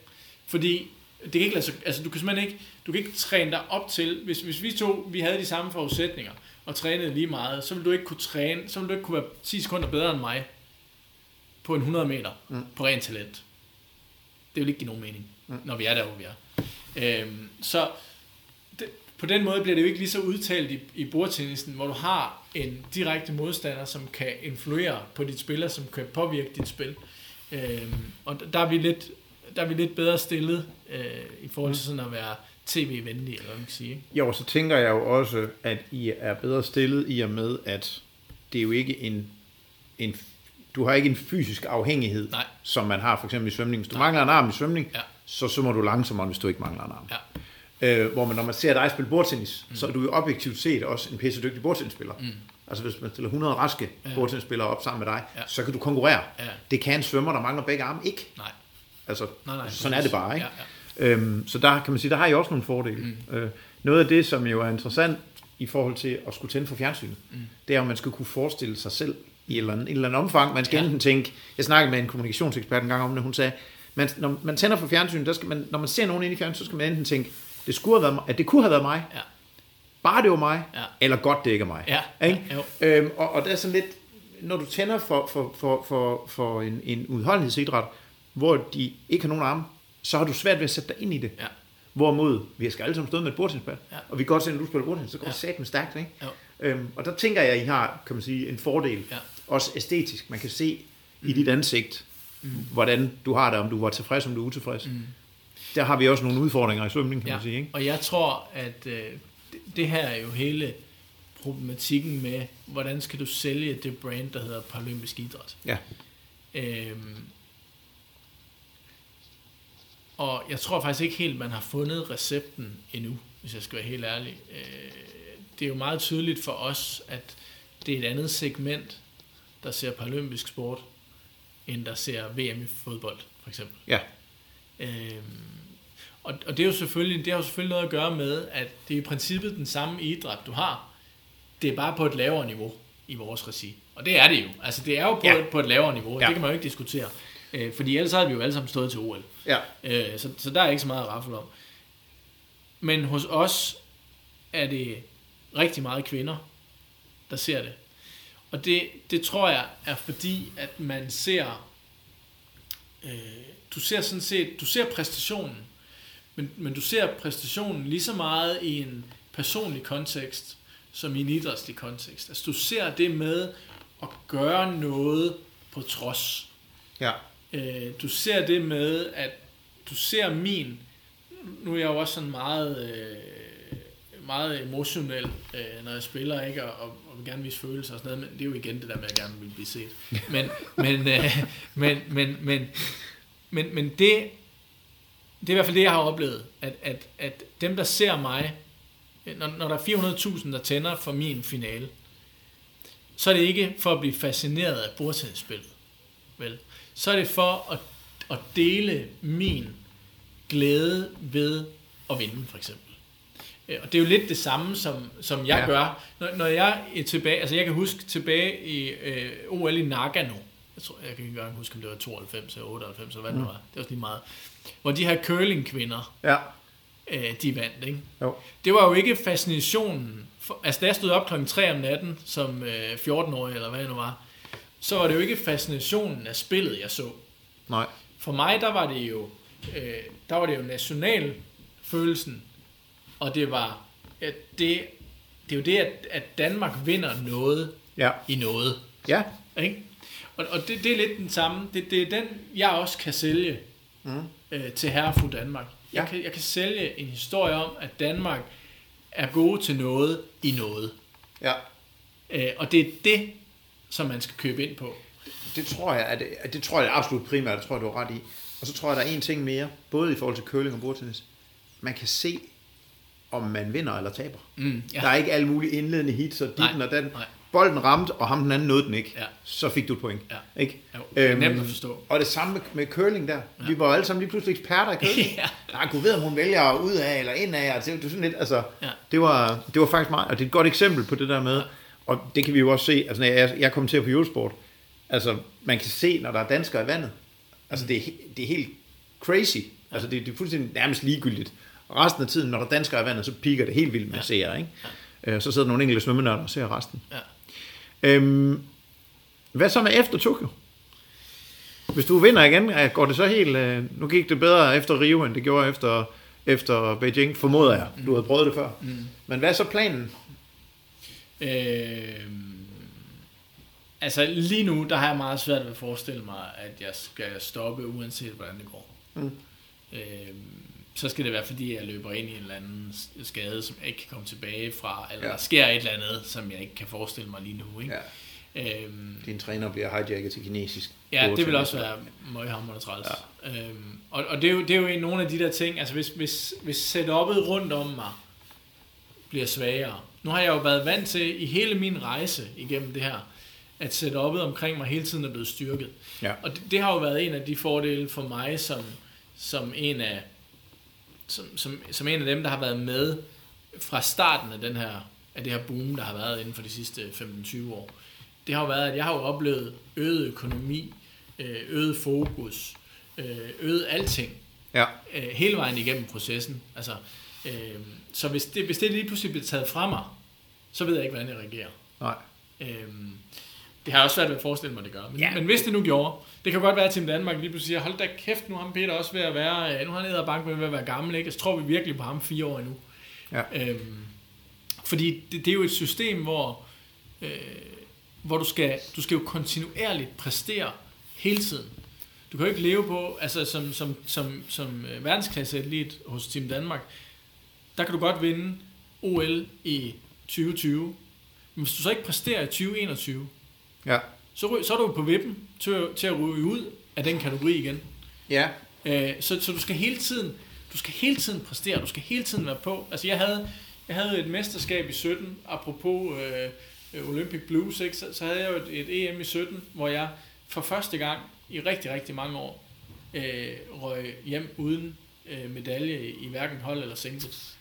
Fordi det kan ikke lade sig, altså du kan simpelthen ikke, du kan ikke træne dig op til, hvis, hvis vi to, vi havde de samme forudsætninger, og trænede lige meget, så vil du ikke kunne træne, så vil du ikke kunne være 10 sekunder bedre end mig, på en 100 meter, mm. på rent talent. Det vil ikke give nogen mening, mm. når vi er der, hvor vi er. Øhm, så på den måde bliver det jo ikke lige så udtalt i, i bordtennisen, hvor du har en direkte modstander, som kan influere på dit spil, og som kan påvirke dit spil. Øhm, og der er vi lidt, der er vi lidt bedre stillet øh, i forhold til sådan at være tv-venlige, eller hvad man kan sige. Jo, så tænker jeg jo også, at I er bedre stillet i og med, at det er jo ikke en, en du har ikke en fysisk afhængighed, Nej. som man har for eksempel i svømning. Hvis du Nej. mangler en arm i svømning, Ja. så svømmer du langsommere, hvis du ikke mangler en arm. Ja. Øh, hvor man, når man ser dig spille bordtennis, mm. så er du jo objektivt set også en pisse dygtig bordtennisspiller. Mm. Altså hvis man stiller 100 raske ja. Bordtennisspillere op sammen med dig, Ja. så kan du konkurrere. Ja. Det kan en svømmer, der mangler begge arme, ikke. Nej, Altså, nej, nej. sådan er det bare, ikke? Ja, ja. Øhm, så der kan man sige, der har I også nogle fordele. Mm. Øh, noget af det, som jo er interessant i forhold til at skulle tænde for fjernsynet, mm. det er, om man skal kunne forestille sig selv i et eller andet, et eller andet omfang. Man skal. Ja. enten tænke, jeg snakkede med en kommunikationsekspert en gang om det, hun sagde, man, når man tænder for fjernsynet, der skal man, når man ser nogen ind i fjernsynet, så skal man enten tænke, det skulle have været, mig- at det kunne have været mig, Ja. bare det var mig, Ja. eller godt det ikke er mig. Ja, Ikke? ja. Øhm, og, og det er sådan lidt, når du tænder for, for, for, for, for en, en udholdenhedsidræt, hvor de ikke har nogen arme, så har du svært ved at sætte dig ind i det. Ja. Hvorimod, vi skal alle sammen stå med et bordtennisbat, Ja. og vi kan godt se, når du spiller bordtennis, så går Ja. det sat med stærkt, ikke? Jo. Øhm, og der tænker jeg, at I har, kan man sige, en fordel, Ja. også æstetisk. Man kan se i dit ansigt, mm. hvordan du har det, om du var tilfreds, om du er utilfreds. Mm. Der har vi også nogle udfordringer i svømning, kan Ja, man sige, ikke? og jeg tror, at øh, det, her er jo hele problematikken med, hvordan skal du sælge det brand, der hedder Paralympisk Idræt. Ja. Øhm, og jeg tror faktisk ikke helt, man har fundet recepten endnu, hvis jeg skal være helt ærlig. Øh, det er jo meget tydeligt for os, at det er et andet segment, der ser paralympisk sport, end der ser VM i fodbold, for eksempel. Ja. Øhm, og, og det er jo selvfølgelig, det har jo selvfølgelig noget at gøre med, at det er i princippet den samme idræt, du har. Det er bare på et lavere niveau i vores regi. Og det er det jo. Altså det er jo på, Ja. ja. på et lavere niveau, Ja. det kan man jo ikke diskutere. Øh, fordi ellers havde vi jo alle sammen stået til OL. Ja. Øh, så, så der er ikke så meget at rafle om. Men hos os er det rigtig meget kvinder, der ser det. Og det, det tror jeg er fordi, at man ser, øh, du ser sådan set, du ser præstationen, men, men du ser præstationen lige så meget i en personlig kontekst, som i en idrætslig kontekst. Altså du ser det med at gøre noget på trods. Ja. Øh, du ser det med, at du ser min, nu er jeg jo også sådan meget, øh, meget emotionel, øh, når jeg spiller, ikke, og, og, og vil gerne vise følelser og sådan noget, men det er jo igen det der med, at jeg gerne vil blive set. Men, men, øh, men, men, men, men, men det, det er i hvert fald det, jeg har oplevet, at, at, at dem, der ser mig, når, når der er 400.000, der tænder for min finale, så er det ikke for at blive fascineret af bordtennisspillet, vel? Så er det for at, at dele min glæde ved at vinde, for eksempel. Øh, Og det er jo lidt det samme, som, som jeg Ja. gør. Når, når jeg er tilbage, altså jeg kan huske tilbage i øh, OL i Nagano, jeg, tror, jeg kan ikke engang huske, om det var 92 eller 98, eller hvad det nu var. Det var også lige meget. Hvor de her curling-kvinder, Ja. øh, de vandt, ikke? Jo. Det var jo ikke fascinationen. For, altså, da jeg stod op klokken 3 om natten, som øh, 14-årig, eller hvad jeg nu var, så var det jo ikke fascinationen af spillet, jeg så. Nej. For mig, der var det jo, øh, der var det jo nationalfølelsen, og det var, at det, det er jo det, at, at Danmark vinder noget Ja. i noget. Ja. Ikke? Og, og det, det er lidt den samme. Det, det er den, jeg også kan sælge Mm. Øh, til herrefru Danmark. Jeg, Ja. kan, jeg kan sælge en historie om, at Danmark er gode til noget i noget. Ja. Øh, og det er det, som man skal købe ind på. Det tror jeg, at det, at det tror jeg er absolut primært, det tror jeg, du har ret i. Og så tror jeg, der er en ting mere, både i forhold til curling og bordtennis. Man kan se, om man vinder eller taber. Mm, Ja. Der er ikke alle mulige indledende hits og ditten Nej, og den. nej. Bolden ramte, og ham den anden nåede den ikke. Ja. Så fik du et point. Ja. Ikke? Jo, det er nemt at forstå. Og det samme med, med curling der. Ja. Vi var alle sammen lige pludselig eksperter i curling. Ja. Nej, kunne vide, om hun vælger ud af eller ind af. Det, det, sådan lidt, altså, Ja. det, var, det var faktisk meget, og det er et godt eksempel på det der med, og det kan vi jo også se, altså når jeg, jeg kommenterer på Eurosport, altså man kan se, når der er danskere i vandet, altså det er, det er helt crazy, altså det, det er fuldstændig nærmest ligegyldigt. Og resten af tiden, når der er danskere i vandet, så piker det helt vildt med ja. seere, ikke? Ja. Så sidder nogle enkelte svømmenørder og ser resten. Ja. Øhm, hvad så med efter Tokyo? Hvis du vinder igen, går det så helt... Øh, nu gik det bedre efter Rio, end det gjorde efter, efter Beijing, formoder jeg. Du havde prøvet det før. Mm. Men hvad er så planen? Øh, altså lige nu, der har jeg meget svært ved at forestille mig, at jeg skal stoppe, uanset hvordan det går. Mm. Øh, så skal det være, fordi jeg løber ind i en eller anden skade, som jeg ikke kan komme tilbage fra, eller ja. der sker et eller andet, som jeg ikke kan forestille mig lige nu. Ikke? Ja. Øhm, Din træner bliver hijacket til kinesisk. Ja, det vil også være møghammerende træls. Ja. Øhm, og, og det, er jo, det er jo en, nogle af de der ting, altså hvis, hvis, hvis setup'et rundt om mig bliver svagere. Nu har jeg jo været vant til i hele min rejse igennem det her, at setup'et omkring mig hele tiden er blevet styrket. Ja. Og det, det har jo været en af de fordele for mig som, som en af som, som, som en af dem, der har været med fra starten af, den her, af det her boom, der har været inden for de sidste 15-20 år, det har jo været, at jeg har jo oplevet øget økonomi, øh, øget fokus, øh, øget alting, ja. Øh, hele vejen igennem processen. Altså, så hvis det, hvis det lige pludselig bliver taget fra mig, så ved jeg ikke, hvordan jeg reagerer. Nej. Øhm, det har jeg også svært ved at forestille mig, det gør. Men, ja. men hvis det nu gjorde, det kan godt være, at Team Danmark lige pludselig siger, hold da kæft, nu har Peter også ved at være, nu har han ned bank med at være gammel, ikke? Så tror vi virkelig på ham fire år endnu. Ja. Øhm, fordi det, det, er jo et system, hvor, øh, hvor du, skal, du skal jo kontinuerligt præstere hele tiden. Du kan jo ikke leve på, altså som, som, som, som øh, verdensklasse atlet hos Team Danmark, der kan du godt vinde OL i 2020, men hvis du så ikke præsterer i 2021, ja. så, så er du på vippen til, til at ryge ud af den kategori igen. Ja. Øh, så, så du skal hele tiden du skal hele tiden præstere, du skal hele tiden være på. Altså jeg havde, jeg havde et mesterskab i 17, apropos øh, Olympic Blues, ikke? Så, så havde jeg jo et, et EM i 17, hvor jeg for første gang i rigtig, rigtig mange år øh, røg hjem uden øh, medalje i hverken hold eller singles.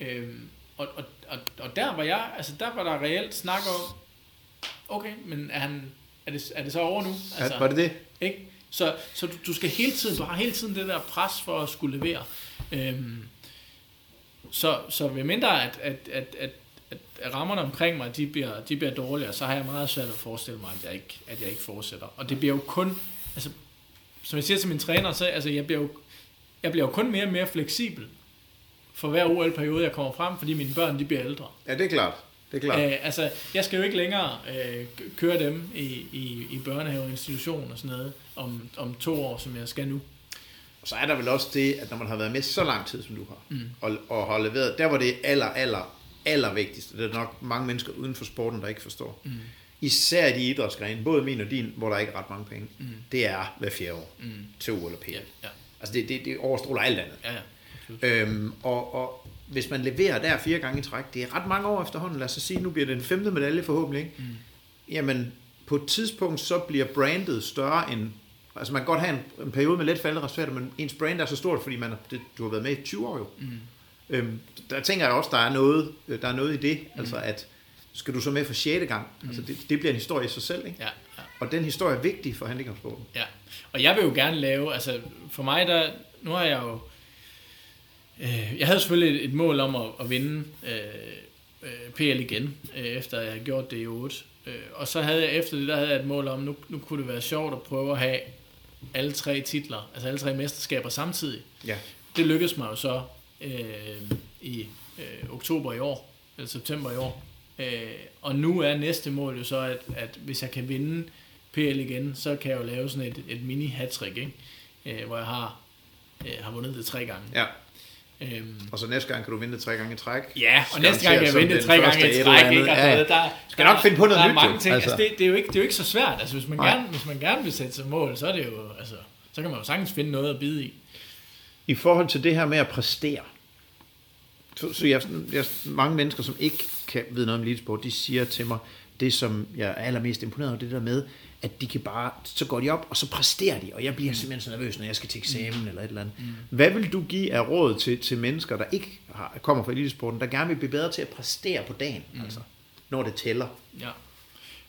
Øh, og, og, og, og der var jeg, altså der var der reelt snak om, okay, men er, han, er, det, er det så over nu? Altså, ja, var det det? Ikke? Så, så du, du, skal hele tiden, du har hele tiden det der pres for at skulle levere. Øhm, så, så ved mindre, at, at, at, at, at rammerne omkring mig, de bliver, de bliver dårligere, så har jeg meget svært at forestille mig, at jeg ikke, at jeg ikke fortsætter. Og det bliver jo kun, altså, som jeg siger til min træner, så altså, jeg bliver jo, jeg bliver jo kun mere og mere fleksibel for hver OL-periode, jeg kommer frem, fordi mine børn de bliver ældre. Ja, det er klart. Det er klart. Æ, altså, jeg skal jo ikke længere øh, køre dem i, i, i børnehave og institution og sådan noget om, om to år, som jeg skal nu. Og så er der vel også det, at når man har været med så lang tid, som du har, mm. og, og har leveret, der var det aller, aller, aller vigtigste. Det er nok mange mennesker uden for sporten, der ikke forstår. Mm. Især de idrætsgrene, både min og din, hvor der ikke er ret mange penge. Mm. Det er hver fjerde år mm. til OL og PL. Ja, ja. Altså det, det, det overstråler alt andet. Ja, ja. Øhm, og, og hvis man leverer der fire gange i træk, det er ret mange år efterhånden, lad os sige, nu bliver det en femte medalje forhåbentlig, ikke? Mm. jamen på et tidspunkt, så bliver brandet større end, altså man kan godt have en, en periode med let faldende resultater, men ens brand er så stort, fordi man, det, du har været med i 20 år jo. Mm. Øhm, der tænker jeg også, der er noget, der er noget i det, mm. altså at skal du så med for 6. gang, mm. altså det, det bliver en historie i sig selv, ikke? Ja, ja. Og den historie er vigtig for handicapsporten. Ja, og jeg vil jo gerne lave, altså for mig der, nu har jeg jo Øh, jeg havde selvfølgelig et mål om at, at vinde øh, øh PL igen, øh, efter jeg havde gjort det i 8. Øh, og så havde jeg efter det, der havde jeg et mål om, nu, nu kunne det være sjovt at prøve at have alle tre titler, altså alle tre mesterskaber samtidig. Ja. Det lykkedes mig jo så øh, i øh, oktober i år, eller september i år. Øh, og nu er næste mål jo så, at, at hvis jeg kan vinde PL igen, så kan jeg jo lave sådan et, et mini hat ikke? Øh, hvor jeg har, øh, har vundet det tre gange. Ja. Øhm. Og så næste gang kan du vinde tre gange i træk. Ja, og næste gang kan jeg vinde tre gange i træk. Ikke? Altså, ja. der, skal nok finde på noget der nyt. Der er mange ting. Altså. Altså, det, det, er jo ikke, det er jo ikke så svært. Altså, hvis, man gerne, hvis man gerne vil sætte sig mål, så er det jo, altså, så kan man jo sagtens finde noget at bide i. I forhold til det her med at præstere, så, så jeg, jeg, mange mennesker, som ikke kan vide noget om elitesport, de siger til mig, det som jeg er allermest imponeret over, det der med, at de kan bare, så går de op, og så præsterer de, og jeg bliver simpelthen så nervøs, når jeg skal til eksamen mm. eller et eller andet. Mm. Hvad vil du give af råd til, til mennesker, der ikke har, kommer fra elitesporten, der gerne vil blive bedre til at præstere på dagen, mm. altså, når det tæller? Ja.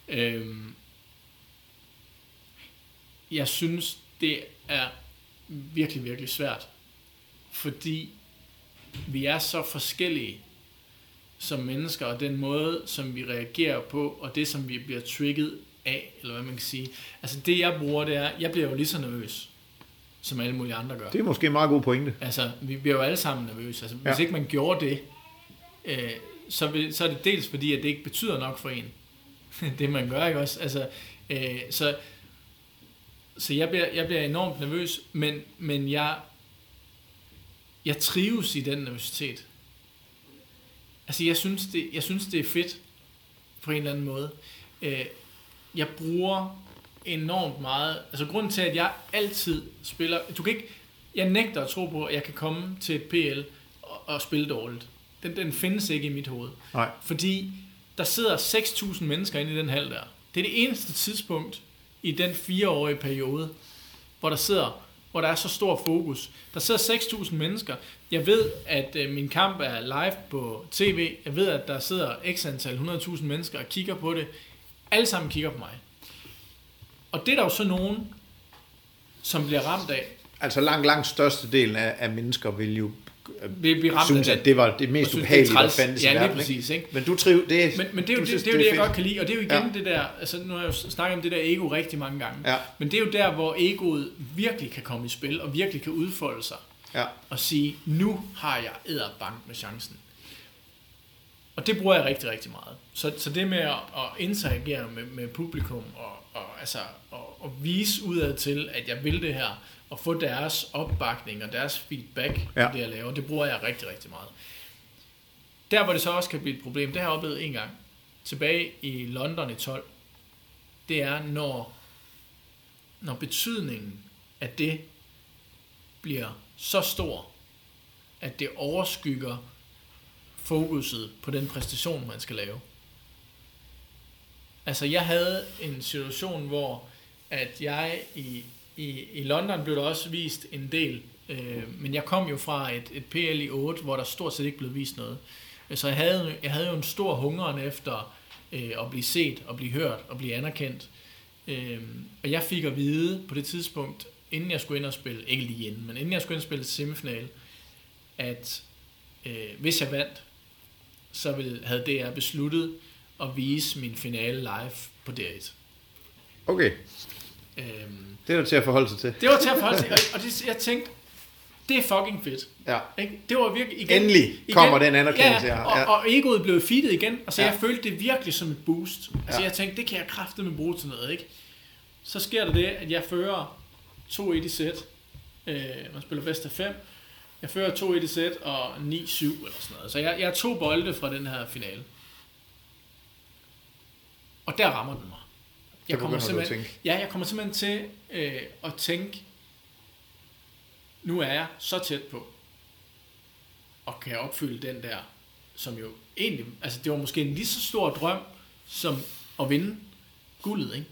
Øhm, jeg synes, det er virkelig, virkelig svært, fordi vi er så forskellige som mennesker, og den måde, som vi reagerer på, og det, som vi bliver trigget af, eller hvad man kan sige. Altså det jeg bruger, det er, jeg bliver jo lige så nervøs, som alle mulige andre gør. Det er måske en meget god pointe. Altså, vi bliver jo alle sammen nervøse. Altså, hvis ja. ikke man gjorde det, øh, så, vil, så er det dels fordi, at det ikke betyder nok for en. det man gør, ikke også? Altså, øh, så, så jeg bliver, jeg bliver enormt nervøs, men, men jeg, jeg trives i den nervøsitet. Altså, jeg synes, det, jeg synes, det er fedt på en eller anden måde. Øh, jeg bruger enormt meget... Altså, grunden til, at jeg altid spiller... Du kan ikke... Jeg nægter at tro på, at jeg kan komme til et PL og, og spille dårligt. Den, den findes ikke i mit hoved. Nej. Fordi der sidder 6.000 mennesker inde i den hal der. Det er det eneste tidspunkt i den fireårige periode, hvor der sidder hvor der er så stor fokus. Der sidder 6.000 mennesker. Jeg ved, at øh, min kamp er live på tv. Jeg ved, at der sidder x antal 100.000 mennesker og kigger på det. Alle sammen kigger på mig. Og det er der jo så nogen, som bliver ramt af. Altså langt, langt største del af, af mennesker vil jo øh, Vil blive ramt synes, af at det var det mest ubehagelige, det er der fandtes i Ja, lige verden. præcis, ikke? Men du triv, det, Men, men det er jo det, synes, det, er jo det, jeg fedt. godt kan lide, og det er jo igen ja. det der, altså nu har jeg jo snakket om det der ego rigtig mange gange, Ja. men det er jo der, hvor egoet virkelig kan komme i spil, og virkelig kan udfolde sig, Ja. og sige, nu har jeg æderbank med chancen. Og det bruger jeg rigtig, rigtig meget. Så, så det med at, at interagere med, med publikum, og, og, altså, og, og vise udad til, at jeg vil det her, og få deres opbakning og deres feedback Ja. på det, jeg laver, det bruger jeg rigtig, rigtig meget. Der, hvor det så også kan blive et problem, det har jeg oplevet en gang, tilbage i London i 12, det er, når, når betydningen af det bliver så stor, at det overskygger fokuset på den præstation, man skal lave. Altså, jeg havde en situation, hvor at jeg i, i, i London blev der også vist en del, øh, men jeg kom jo fra et, et PL i 8, hvor der stort set ikke blev vist noget. Så jeg havde, jeg havde jo en stor hungeren efter øh, at blive set, og blive hørt, og blive anerkendt. Øh, og jeg fik at vide på det tidspunkt, inden jeg skulle ind og spille, ikke lige inden, men inden jeg skulle ind og spille semifinal, at øh, hvis jeg vandt, så ville, havde DR besluttet at vise min finale live på DR1. Okay, Øhm, det der til at forholde sig til. det var til at forholde sig, og, og det, jeg tænkte, det er fucking fedt. Ja. Ikke? Det var virkelig igen, Endelig kommer den anerkendelse, Ja, ja. og, Ja. og egoet blev feedet igen, og så Ja. jeg følte det virkelig som et boost. Altså Ja. jeg tænkte, det kan jeg kraftedeme bruge til noget, ikke? Så sker der det, at jeg fører 2-1 i sæt. Øh, man spiller bedst af 5. Jeg fører 2-1 i sæt og 9-7 eller sådan noget. Så jeg, jeg er to bolde fra den her finale. Og der rammer den mig. Jeg kommer, du at simpelthen, tænke. ja, jeg kommer simpelthen til øh, at tænke, nu er jeg så tæt på, og kan opfylde den der, som jo egentlig, altså det var måske en lige så stor drøm, som at vinde guldet, ikke?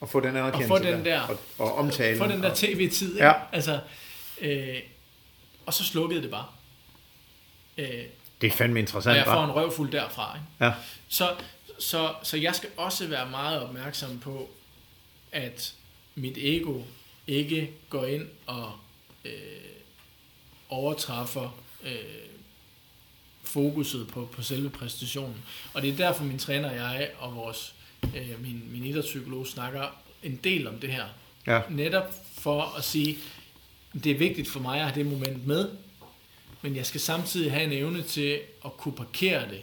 Og få den anerkendelse Og få den der- og, og omtale. For den der tv-tid, ikke? Ja. Altså, øh, og så slukkede det bare. Øh, det er fandme og interessant, jeg får en røvfuld derfra, ikke? Ja. Så, så, så jeg skal også være meget opmærksom på, at mit ego ikke går ind og øh, overtræffer øh, fokuset på, på selve præstationen. Og det er derfor min træner og jeg og vores, øh, min, min idrætspsykolog snakker en del om det her. Ja. Netop for at sige, det er vigtigt for mig at have det moment med, men jeg skal samtidig have en evne til at kunne parkere det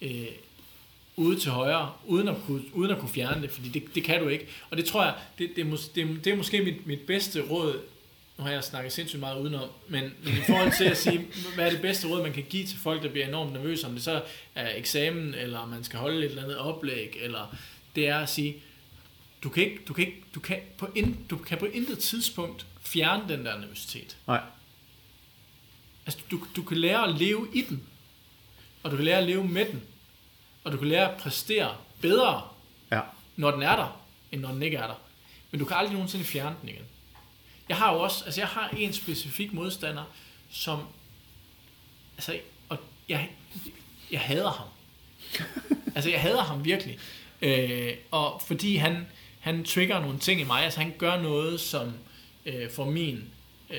øh, ude til højre, uden at kunne, uden at kunne fjerne det, fordi det, det kan du ikke. Og det tror jeg, det, det, er, mås, det, er, det er måske mit, mit bedste råd, nu har jeg snakket sindssygt meget udenom, men, men i forhold til at sige, hvad er det bedste råd, man kan give til folk, der bliver enormt nervøse, om det så er eksamen, eller man skal holde et eller andet oplæg, eller det er at sige, du kan ikke, du kan ikke, du kan på, in, du kan på intet tidspunkt fjerne den der nervøsitet. Nej. Altså, du, du kan lære at leve i den, og du kan lære at leve med den, og du kan lære at præstere bedre, Ja. når den er der, end når den ikke er der. Men du kan aldrig nogensinde fjerne den igen. Jeg har jo også, altså jeg har en specifik modstander, som, altså, og jeg, jeg hader ham. altså jeg hader ham virkelig. Øh, og fordi han, han trigger nogle ting i mig, altså han gør noget, som øh, får min øh,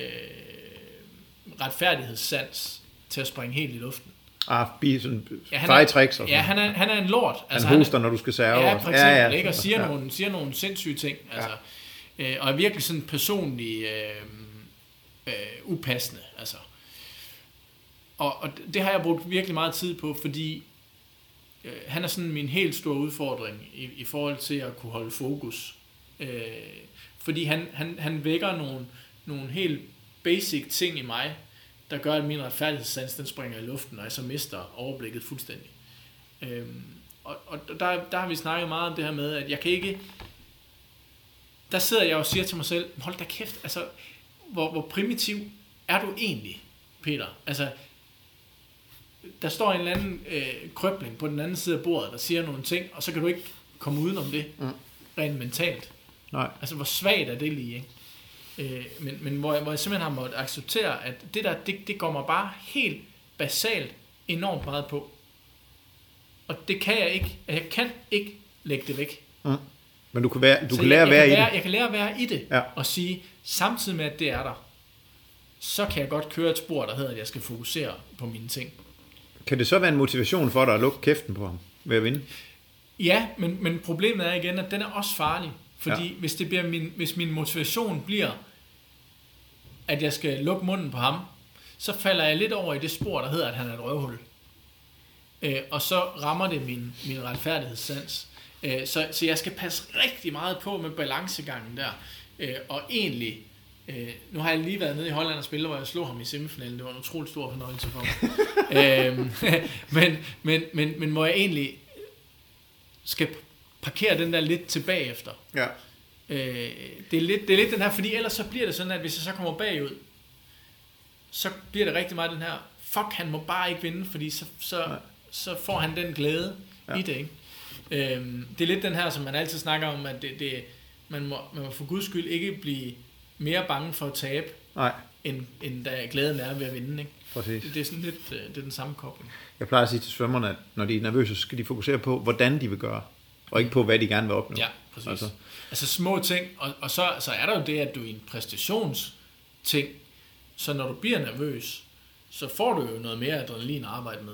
retfærdighedssans til at springe helt i luften. Ah, bi, sådan Ja, han er, tricks og ja, sådan. han er, han er en lort. Han hoster, når du skal serve. Ja, for eksempel, ja, ja, ikke? og siger, ja. nogle, siger nogle sindssyge ting. Altså, øh, og er virkelig sådan personlig øh, øh, upassende. Altså. Og, og det har jeg brugt virkelig meget tid på, fordi øh, han er sådan min helt store udfordring i, i forhold til at kunne holde fokus Øh, fordi han, han, han vækker nogle, nogle helt basic ting i mig, der gør, at min retfærdighedssans, den springer i luften, og jeg så mister overblikket fuldstændig. Øhm, og og der, der har vi snakket meget om det her med, at jeg kan ikke... Der sidder jeg og siger til mig selv, hold da kæft, altså, hvor, hvor primitiv er du egentlig, Peter? Altså, der står en eller anden øh, krøbling på den anden side af bordet, der siger nogle ting, og så kan du ikke komme udenom det, mm. rent mentalt. Nej. Altså, hvor svagt er det lige, ikke? Øh, men, men hvor, jeg, hvor jeg simpelthen har måttet acceptere, at det der, det, det går mig bare helt basalt enormt meget på. Og det kan jeg ikke. Jeg kan ikke lægge det væk. Mm. Men du kan, være, du Så kan lære jeg, at være jeg i lære, det. Jeg kan lære at være i det, Ja. og sige, samtidig med, at det er der, så kan jeg godt køre et spor, der hedder, at jeg skal fokusere på mine ting. Kan det så være en motivation for dig at lukke kæften på ham ved at vinde? Ja, men, men problemet er igen, at den er også farlig. Fordi Ja. hvis, det bliver min, hvis min motivation bliver, at jeg skal lukke munden på ham, så falder jeg lidt over i det spor, der hedder, at han er et røvhul. Øh, og så rammer det min, min retfærdighedssans. Øh, så, så jeg skal passe rigtig meget på med balancegangen der. Øh, og egentlig, øh, nu har jeg lige været nede i Holland og spillet, hvor jeg slog ham i semifinalen. Det var en utrolig stor fornøjelse for mig. øh, men, men, men, men hvor jeg egentlig skal parkere den der lidt tilbage efter. Ja. Øh, det, er lidt, det er lidt den her, fordi ellers så bliver det sådan, at hvis jeg så kommer bagud, så bliver det rigtig meget den her, fuck, han må bare ikke vinde, fordi så, så, så får han den glæde Ja. ja. i det, ikke? Øhm, det er lidt den her, som man altid snakker om, at det, det, man, må, man må for guds skyld ikke blive mere bange for at tabe, Nej, end, end da glæden er ved at vinde, ikke? præcis. Det, det er sådan lidt, øh, det er den samme kobling. Jeg plejer at sige til svømmerne, at når de er nervøse, så skal de fokusere på, hvordan de vil gøre, og ikke på, hvad de gerne vil opnå. Ja, præcis. Altså. Altså, små ting, og, og så, så er der jo det, at du i en præstationsting, så når du bliver nervøs, så får du jo noget mere adrenalin at arbejde med.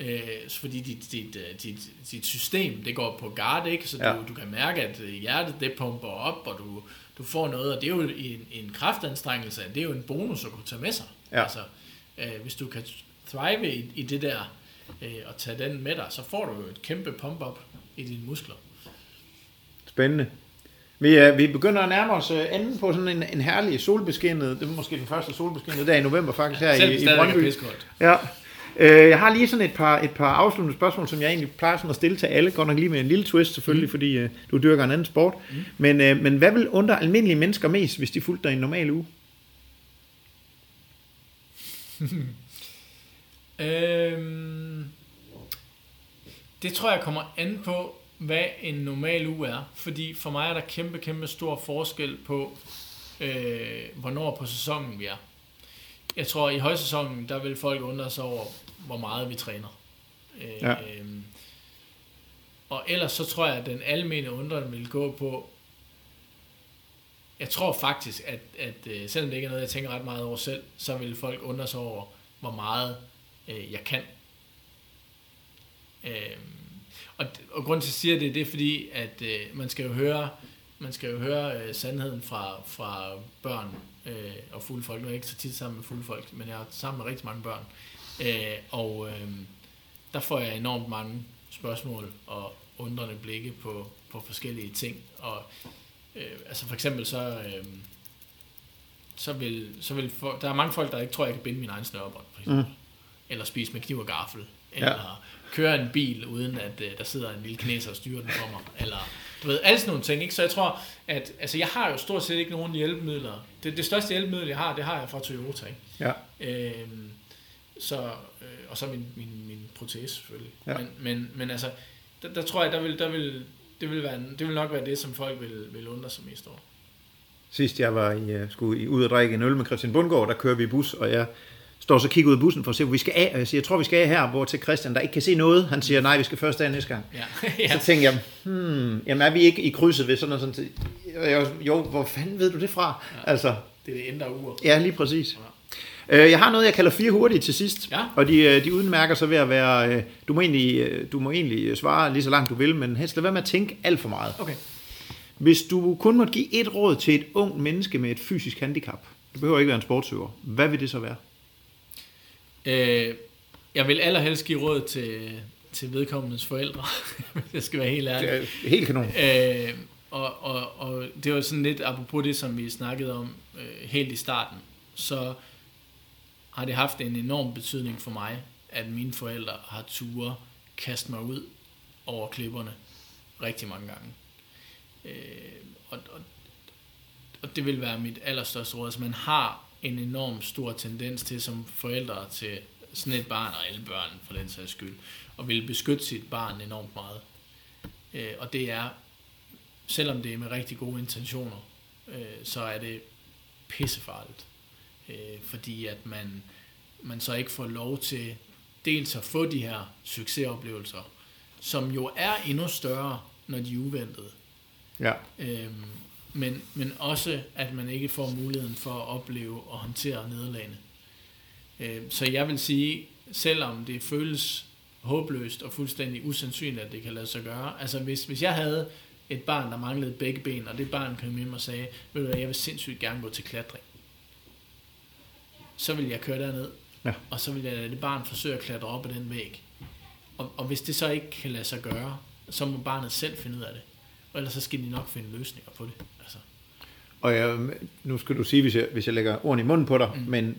Øh, fordi dit, dit, øh, dit, dit system, det går på guard, ikke? Så du, Ja. du kan mærke, at øh, hjertet det pumper op, og du, du får noget, og det er jo en, en kraftanstrengelse, det er jo en bonus at kunne tage med sig. Ja. Altså, øh, hvis du kan thrive i, i det der, øh, og tage den med dig, så får du jo et kæmpe pump-up i dine muskler. Spændende. Vi, er, vi begynder at nærme os øh, enden på sådan en, en herlig solbeskinnet, det er måske den første solbeskinnede dag i november faktisk her Selv i, i Brøndby. Ja. Øh, jeg har lige sådan et par, et par afsluttende spørgsmål, som jeg egentlig plejer sådan at stille til alle, godt nok lige med en lille twist selvfølgelig, mm. fordi øh, du dyrker en anden sport. Mm. Men, øh, men hvad vil undre almindelige mennesker mest, hvis de fulgte dig i en normal uge? Øhm, det tror jeg kommer an på, hvad en normal uge er. Fordi for mig er der kæmpe, kæmpe stor forskel på, øh, hvornår på sæsonen vi er. Jeg tror, i højsæsonen, der vil folk undre sig over, hvor meget vi træner. Øh, Ja. øhm, og ellers så tror jeg, at den almene undren vil gå på, jeg tror faktisk, at, at øh, selvom det ikke er noget, jeg tænker ret meget over selv, så vil folk undre sig over, hvor meget øh, jeg kan. Øhm, og, og grund til, at jeg siger det, det er fordi, at øh, man skal jo høre, man skal jo høre øh, sandheden fra, fra børn øh, og fulde folk. Nu er jeg ikke så tit sammen med fulde folk, men jeg er sammen med rigtig mange børn. Øh, og øh, der får jeg enormt mange spørgsmål og undrende blikke på, på forskellige ting. Og øh, altså for eksempel så, øh, så vil, så vil for, der er mange folk, der ikke tror, jeg kan binde min egen snørebånd, for eksempel. Mm. Eller spise med kniv og gaffel. Eller ja. Køre en bil, uden at øh, der sidder en lille kineser og styrer den for mig. Eller du ved, alle sådan nogle ting. Ikke? Så jeg tror, at altså, jeg har jo stort set ikke nogen hjælpemidler. Det, det største hjælpemiddel, jeg har, det har jeg fra Toyota. Ikke? Ja. Øhm, så, øh, og så min, min, min protese selvfølgelig. Ja. Men, men, men altså, der, der tror jeg, der vil, der vil, det, vil være, det vil nok være det, som folk vil, vil undre sig mest over. Sidst jeg var i, uh, skulle i, ud og drikke en øl med Christian Bundgaard, der kører vi i bus, og jeg står så og kigger ud af bussen for at se, hvor vi skal af, og jeg siger, jeg tror, vi skal af her, hvor til Christian, der ikke kan se noget, han siger, nej, vi skal først af næste gang. Ja. Ja. ja. Så tænker jeg, hmm, jamen er vi ikke i krydset ved sådan noget sådan, jeg, jo, hvor fanden ved du det fra? Ja. Altså, Det er det ændre uger. ja, lige præcis. Øh, Jeg har noget, jeg kalder fire hurtige til sidst, Ja. og de, øh, de udmærker sig ved at være, øh, du må, egentlig, du må egentlig svare lige så langt du vil, men helst lad være med at tænke alt for meget. Okay. Hvis du kun måtte give et råd til et ung menneske med et fysisk handicap, det behøver ikke være en sportsøver, hvad vil det så være? Øh, jeg vil allerhelst give råd til, til vedkommendes forældre, hvis jeg skal være helt ærlig. Det er helt kanon. Øh, og, og, og det var sådan lidt apropos det, som vi snakkede om øh, helt i starten, så har det haft en enorm betydning for mig, at mine forældre har ture kaste mig ud over klipperne rigtig mange gange. Øh, og, og, og det vil være mit allerstørste råd. Altså man har en enorm stor tendens til som forældre til sådan et barn, og alle børn for den sags skyld, og vil beskytte sit barn enormt meget. Øh, og det er, selvom det er med rigtig gode intentioner, øh, så er det pissefarligt. Øh, fordi at man, man så ikke får lov til dels at få de her succesoplevelser, som jo er endnu større, når de er uventede. Ja. Øhm, men, men også, at man ikke får muligheden for at opleve og håndtere nederlagene. Øhm, så jeg vil sige, selvom det føles håbløst og fuldstændig usandsynligt, at det kan lade sig gøre. Altså hvis, hvis jeg havde et barn, der manglede begge ben, og det barn kom hjem og sagde, ved du hvad, jeg vil sindssygt gerne gå til klatring. Så vil jeg køre derned, Ja. og så vil jeg lade det barn forsøge at klatre op ad den væg. Og, og hvis det så ikke kan lade sig gøre, så må barnet selv finde ud af det. Og ellers så skal de nok finde løsninger på det. Og jeg, nu skal du sige, hvis jeg, hvis jeg lægger ordene i munden på dig, mm. men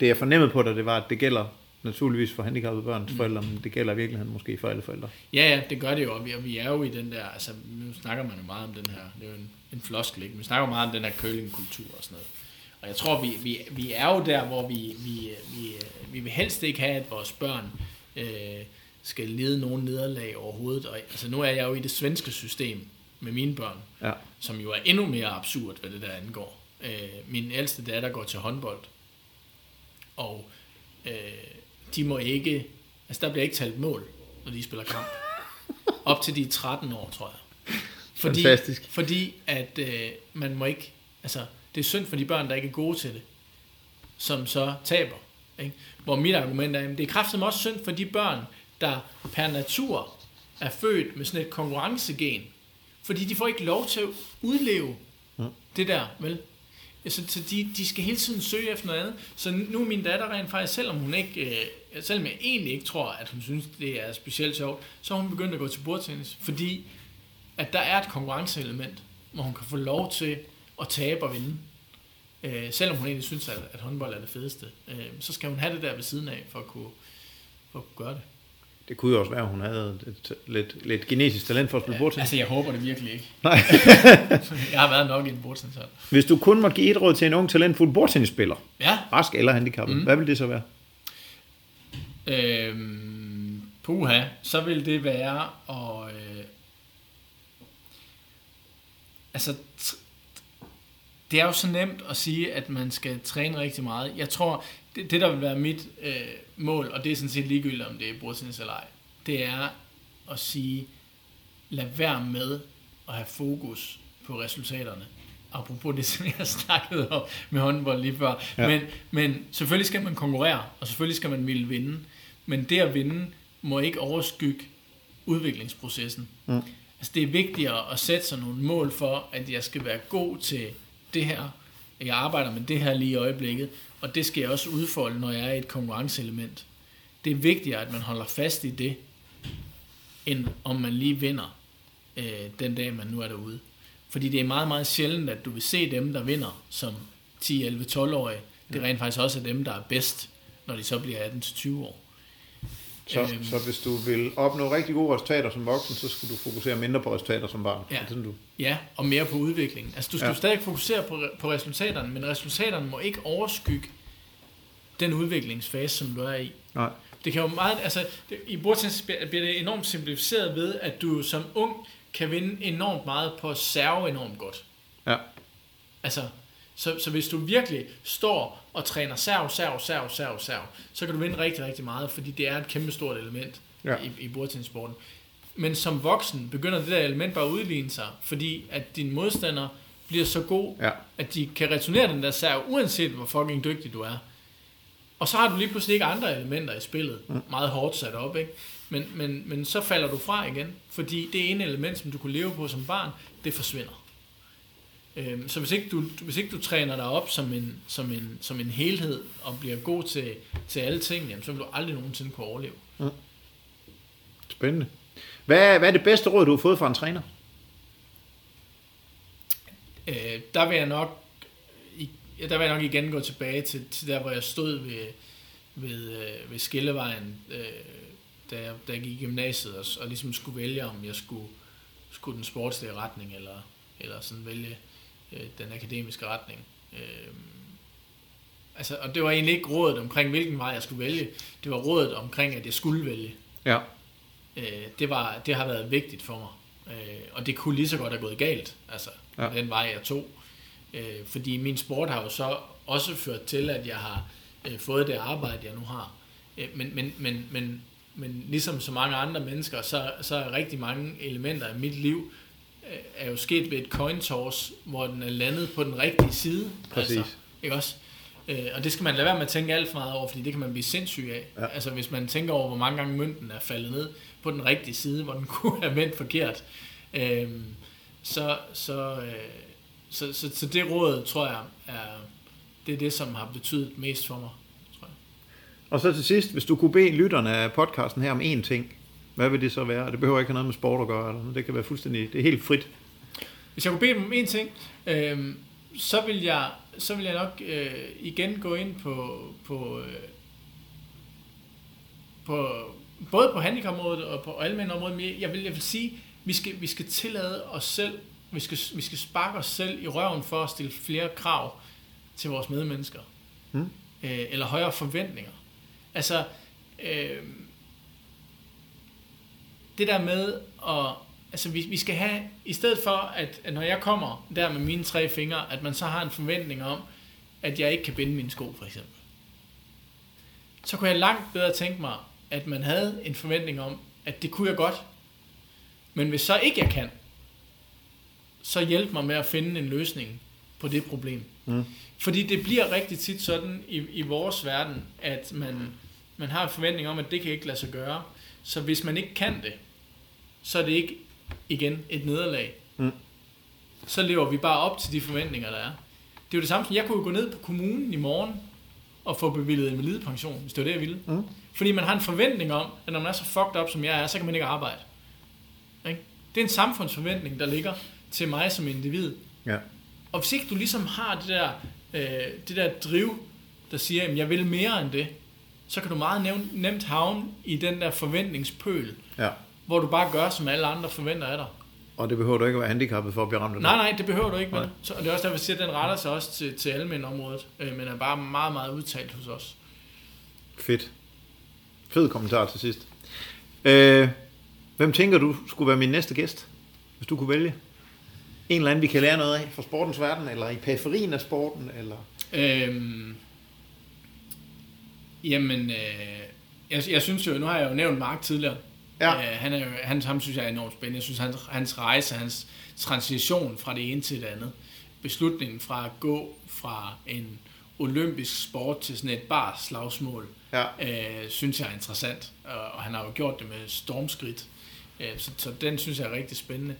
det jeg fornemmede på dig, det var, at det gælder naturligvis for handicappede børns mm. forældre, men det gælder i virkeligheden måske for alle forældre. ja, ja, det gør det jo, og vi, og vi er jo i den der, altså nu snakker man jo meget om den her, det er jo en, en floskel, ikke? Vi snakker meget om den her curlingkultur og sådan noget. Og jeg tror, vi, vi, vi er jo der, hvor vi, vi, vi, vi vil helst ikke have, at vores børn øh, skal lide nogen nederlag overhovedet. Og, altså nu er jeg jo i det svenske system med mine børn, Ja. som jo er endnu mere absurd, hvad det der angår. Øh, min ældste datter går til håndbold, og øh, de må ikke, altså der bliver ikke talt mål, når de spiller kamp. Op til de er 13 år, tror jeg. Fordi, Fantastisk. Fordi at øh, man må ikke, altså det er synd for de børn, der ikke er gode til det, som så taber. Ikke? Hvor mit argument er, at det er kraftigt også synd for de børn, der per natur er født med sådan et konkurrencegen, fordi de får ikke lov til at udleve Mm. det der, vel? Så, så de, de skal hele tiden søge efter noget andet. Så nu er min datter rent faktisk, selvom hun ikke, øh, selvom jeg egentlig ikke tror, at hun synes, det er specielt sjovt, så har hun begyndt at gå til bordtennis, fordi at der er et konkurrenceelement, hvor hun kan få lov til at tabe og vinde. Øh, selvom hun egentlig synes, at, at håndbold er det fedeste, øh, så skal hun have det der ved siden af, for at kunne, for at kunne gøre det. Det kunne jo også være, at hun havde et, lidt, lidt genetisk talent for at spille ja, bordtennis. Altså, jeg håber det virkelig ikke. Nej. jeg har været nok i en bordtennishold. Hvis du kun må give et råd til en ung talentfuld bordtennisspiller, Ja, rask eller handicappet, mm. hvad vil det så være? Øhm, puha, så vil det være at... Øh, altså, det er jo så nemt at sige, at man skal træne rigtig meget. Jeg tror, det, det der vil være mit øh, mål, og det er sådan set ligegyldigt, om det er bordtennis eller ej, det er at sige, lad være med at have fokus på resultaterne. Apropos det, som jeg snakkede om med håndbold lige før. Ja. Men, men selvfølgelig skal man konkurrere, og selvfølgelig skal man ville vinde. Men det at vinde må ikke overskygge udviklingsprocessen. Mm. Altså det er vigtigere at sætte sig nogle mål for, at jeg skal være god til det her. Jeg arbejder med det her lige i øjeblikket, og det skal jeg også udfolde, når jeg er et konkurrenceelement. Det er vigtigere, at man holder fast i det, end om man lige vinder øh, den dag, man nu er derude. Fordi det er meget, meget sjældent, at du vil se dem, der vinder som 10, 11, 12-årige. Det er rent faktisk også dem, der er bedst, når de så bliver 18-20 år. Så, Øhm. så hvis du vil opnå rigtig gode resultater som voksen, så skal du fokusere mindre på resultater som barn. Ja. Sådan, du... Ja, og mere på udviklingen. Altså, du skal Ja. stadig fokusere på, på resultaterne, men resultaterne må ikke overskygge den udviklingsfase, som du er i. Nej. Det kan jo meget, altså, det, i bordtennis bliver det enormt simplificeret ved, at du som ung kan vinde enormt meget på at serve enormt godt. Ja. Altså, så, så hvis du virkelig står og træner serv, serv, serv, serv, serv, så kan du vinde rigtig, rigtig meget, fordi det er et kæmpe stort element ja. i, i bordtennissporten. Men som voksen begynder det der element bare at udligne sig, fordi at din modstander bliver så god, Ja. at de kan returnere den der serv, uanset hvor fucking dygtig du er. Og så har du lige pludselig ikke andre elementer i spillet, mm. meget hårdt sat op, ikke? Men, men, men så falder du fra igen, fordi det ene element, som du kunne leve på som barn, det forsvinder. Øhm, så hvis ikke, du, hvis ikke du træner dig op som en, som en, som en helhed, og bliver god til, til alle ting, jamen, så vil du aldrig nogensinde kunne overleve. Spændende. Hvad, hvad er det bedste råd, du har fået fra en træner? Øh, der vil jeg nok ja, der vil jeg nok igen gå tilbage til, til der, hvor jeg stod ved, ved, øh, ved Skillevejen, øh, da, jeg, da jeg gik i gymnasiet, og, og ligesom skulle vælge, om jeg skulle, skulle den sportslige retning, eller, eller sådan vælge øh, den akademiske retning. Øh, altså, og det var egentlig ikke rådet omkring, hvilken vej jeg skulle vælge. Det var rådet omkring, at jeg skulle vælge. Ja. Øh, det, var, det har været vigtigt for mig. Øh, og det kunne lige så godt have gået galt, altså ja. den vej jeg tog. Øh, fordi min sport har jo så også ført til, at jeg har øh, fået det arbejde, jeg nu har. Øh, men, men, men, men, men ligesom så mange andre mennesker, så, så er rigtig mange elementer af mit liv er jo sket ved et coin toss, hvor den er landet på den rigtige side. Præcis. Altså, ikke også? Øh, og det skal man lade være med at tænke alt for meget over, fordi det kan man blive sindssyg af. Ja. Altså hvis man tænker over, hvor mange gange mønten er faldet ned på den rigtige side, hvor den kunne have vendt forkert, øh, så, så, øh, så, så, så det råd, tror jeg, er, det er det, som har betydet mest for mig. Tror jeg. Og så til sidst, hvis du kunne bede lytterne af podcasten her om én ting, hvad vil det så være? Det behøver ikke have noget med sport at gøre, eller det kan være fuldstændig, det er helt frit. Hvis jeg kunne bede dem om én ting, øh, så vil jeg så vil jeg nok øh, igen gå ind på, på, øh, på både på handicapområdet og på almindelige områder, men jeg vil, jeg vil sige, vi skal, vi skal tillade os selv, vi skal, vi skal sparke os selv i røven for at stille flere krav til vores medmennesker. Hmm. Øh, eller højere forventninger. Altså, øh, det der med at altså vi, vi skal have, i stedet for, at, at når jeg kommer der med mine tre fingre, at man så har en forventning om, at jeg ikke kan binde mine sko, for eksempel. Så kunne jeg langt bedre tænke mig, at man havde en forventning om, at det kunne jeg godt. Men hvis så ikke jeg kan, så hjælp mig med at finde en løsning på det problem. Mm. Fordi det bliver rigtig tit sådan i, i vores verden, at man, man har en forventning om, at det kan ikke lade sig gøre. Så hvis man ikke kan det, så er det ikke igen et nederlag. Mm. Så lever vi bare op til de forventninger, der er. Det er jo det samme som, jeg kunne jo gå ned på kommunen i morgen og få bevillet en validepension, hvis det var det, jeg ville. Mm. Fordi man har en forventning om, at når man er så fucked up, som jeg er, så kan man ikke arbejde. Ikke? Det er en samfundsforventning, der ligger til mig som individ. Ja. Og hvis ikke du ligesom har det der, øh, det der driv, der siger, at jeg vil mere end det, så kan du meget nemt havne i den der forventningspøl, ja hvor du bare gør, som alle andre forventer af dig. Og det behøver du ikke at være handicappet for at blive ramt af Nej, nej, det behøver du ikke. Men, så, og det er også derfor, jeg siger, at den retter sig også til, til almindelige området, øh, men er bare meget, meget udtalt hos os. Fedt. Fed kommentar til sidst. Øh, hvem tænker du skulle være min næste gæst, hvis du kunne vælge? En eller anden, vi kan lære noget af fra sportens verden, eller i periferien af sporten, eller... Øhm, jamen, øh, jeg, jeg synes jo, nu har jeg jo nævnt Mark tidligere, Ja. Øh, han, er, han, ham synes jeg er enormt spændende. Jeg synes, hans, hans rejse, hans transition fra det ene til det andet, beslutningen fra at gå fra en olympisk sport til sådan et bare slagsmål, ja. øh, synes jeg er interessant. Og, og han har jo gjort det med stormskridt. Øh, så, så den synes jeg er rigtig spændende.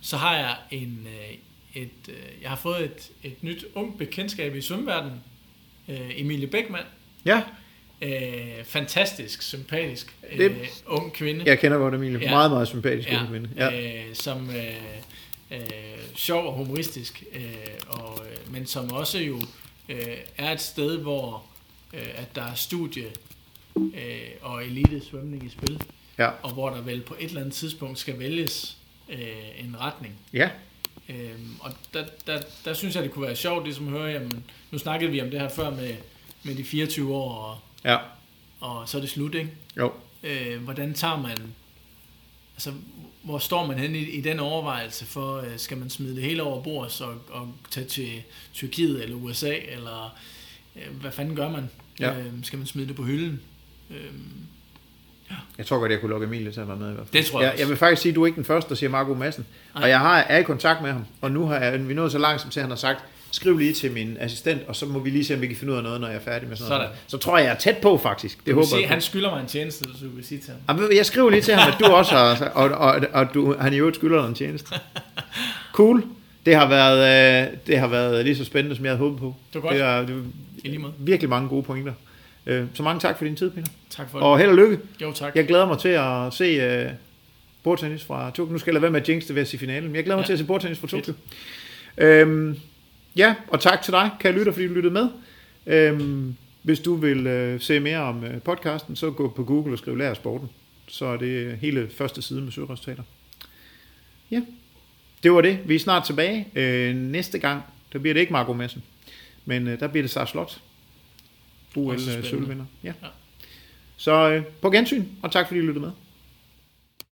Så har jeg en, øh, et, øh, jeg har fået et, et nyt ung bekendtskab i svømmeverdenen. Øh, Emilie Beckmann. Ja øh, fantastisk, sympatisk øh, det, ung kvinde. Jeg kender godt Emilie. Ja. Meget, meget sympatisk ja. ung kvinde. Ja. Øh, som øh, øh, sjov og humoristisk, øh, og, øh, men som også jo øh, er et sted, hvor øh, at der er studie øh, og elite svømning i spil. Ja. Og hvor der vel på et eller andet tidspunkt skal vælges øh, en retning. Ja. Øhm, og der, der, der synes jeg, det kunne være sjovt ligesom at høre, jamen, nu snakkede vi om det her før med, med de 24 år, og Ja. Og så er det slut, ikke? Jo. Øh, hvordan tager man... Altså, hvor står man hen i, i den overvejelse for, øh, skal man smide det hele over bord og, og tage til Tyrkiet eller USA, eller øh, hvad fanden gør man? Ja. Øh, skal man smide det på hylden? Øh, ja. Jeg tror godt, jeg kunne lukke Emilie til at være med i hvert fald. Det tror jeg, jeg Jeg vil faktisk sige, at du er ikke den første, der siger Marco Madsen. Nej. Og jeg har, er i kontakt med ham, og nu har jeg, vi nået så langt, som til han har sagt, skriv lige til min assistent, og så må vi lige se, om vi kan finde ud af noget, når jeg er færdig med sådan, sådan. noget. Så tror jeg, jeg er tæt på, faktisk. Det håber se, jeg. Han skylder mig en tjeneste, så du vil sige til ham. Jeg skriver lige til ham, at du også har, og, og, og du, han i øvrigt skylder dig en tjeneste. Cool. Det har, været, øh, det har været lige så spændende, som jeg havde håbet på. Det var godt. Det er, det er virkelig mange gode pointer. Øh, så mange tak for din tid, Peter. Tak for det. Og held og lykke. Jo, tak. Jeg glæder mig til at se uh, bordtennis fra Tokyo. Nu skal jeg lade være med at jinx det ved at sige finalen, men jeg glæder mig ja. til at se bordtennis fra Tokyo. Øhm, ja, og tak til dig, kan lytte, fordi du lyttede med. Øhm, hvis du vil øh, se mere om øh, podcasten, så gå på Google og skriv Lær sporten. Så er det hele første side med søgeresultater. Ja, det var det. Vi er snart tilbage. Øh, næste gang, der bliver det ikke Marco Madsen, men øh, der bliver det Sars Slot. OL Også øh. Ja. Ja. Så øh, på gensyn, og tak fordi I lyttede med.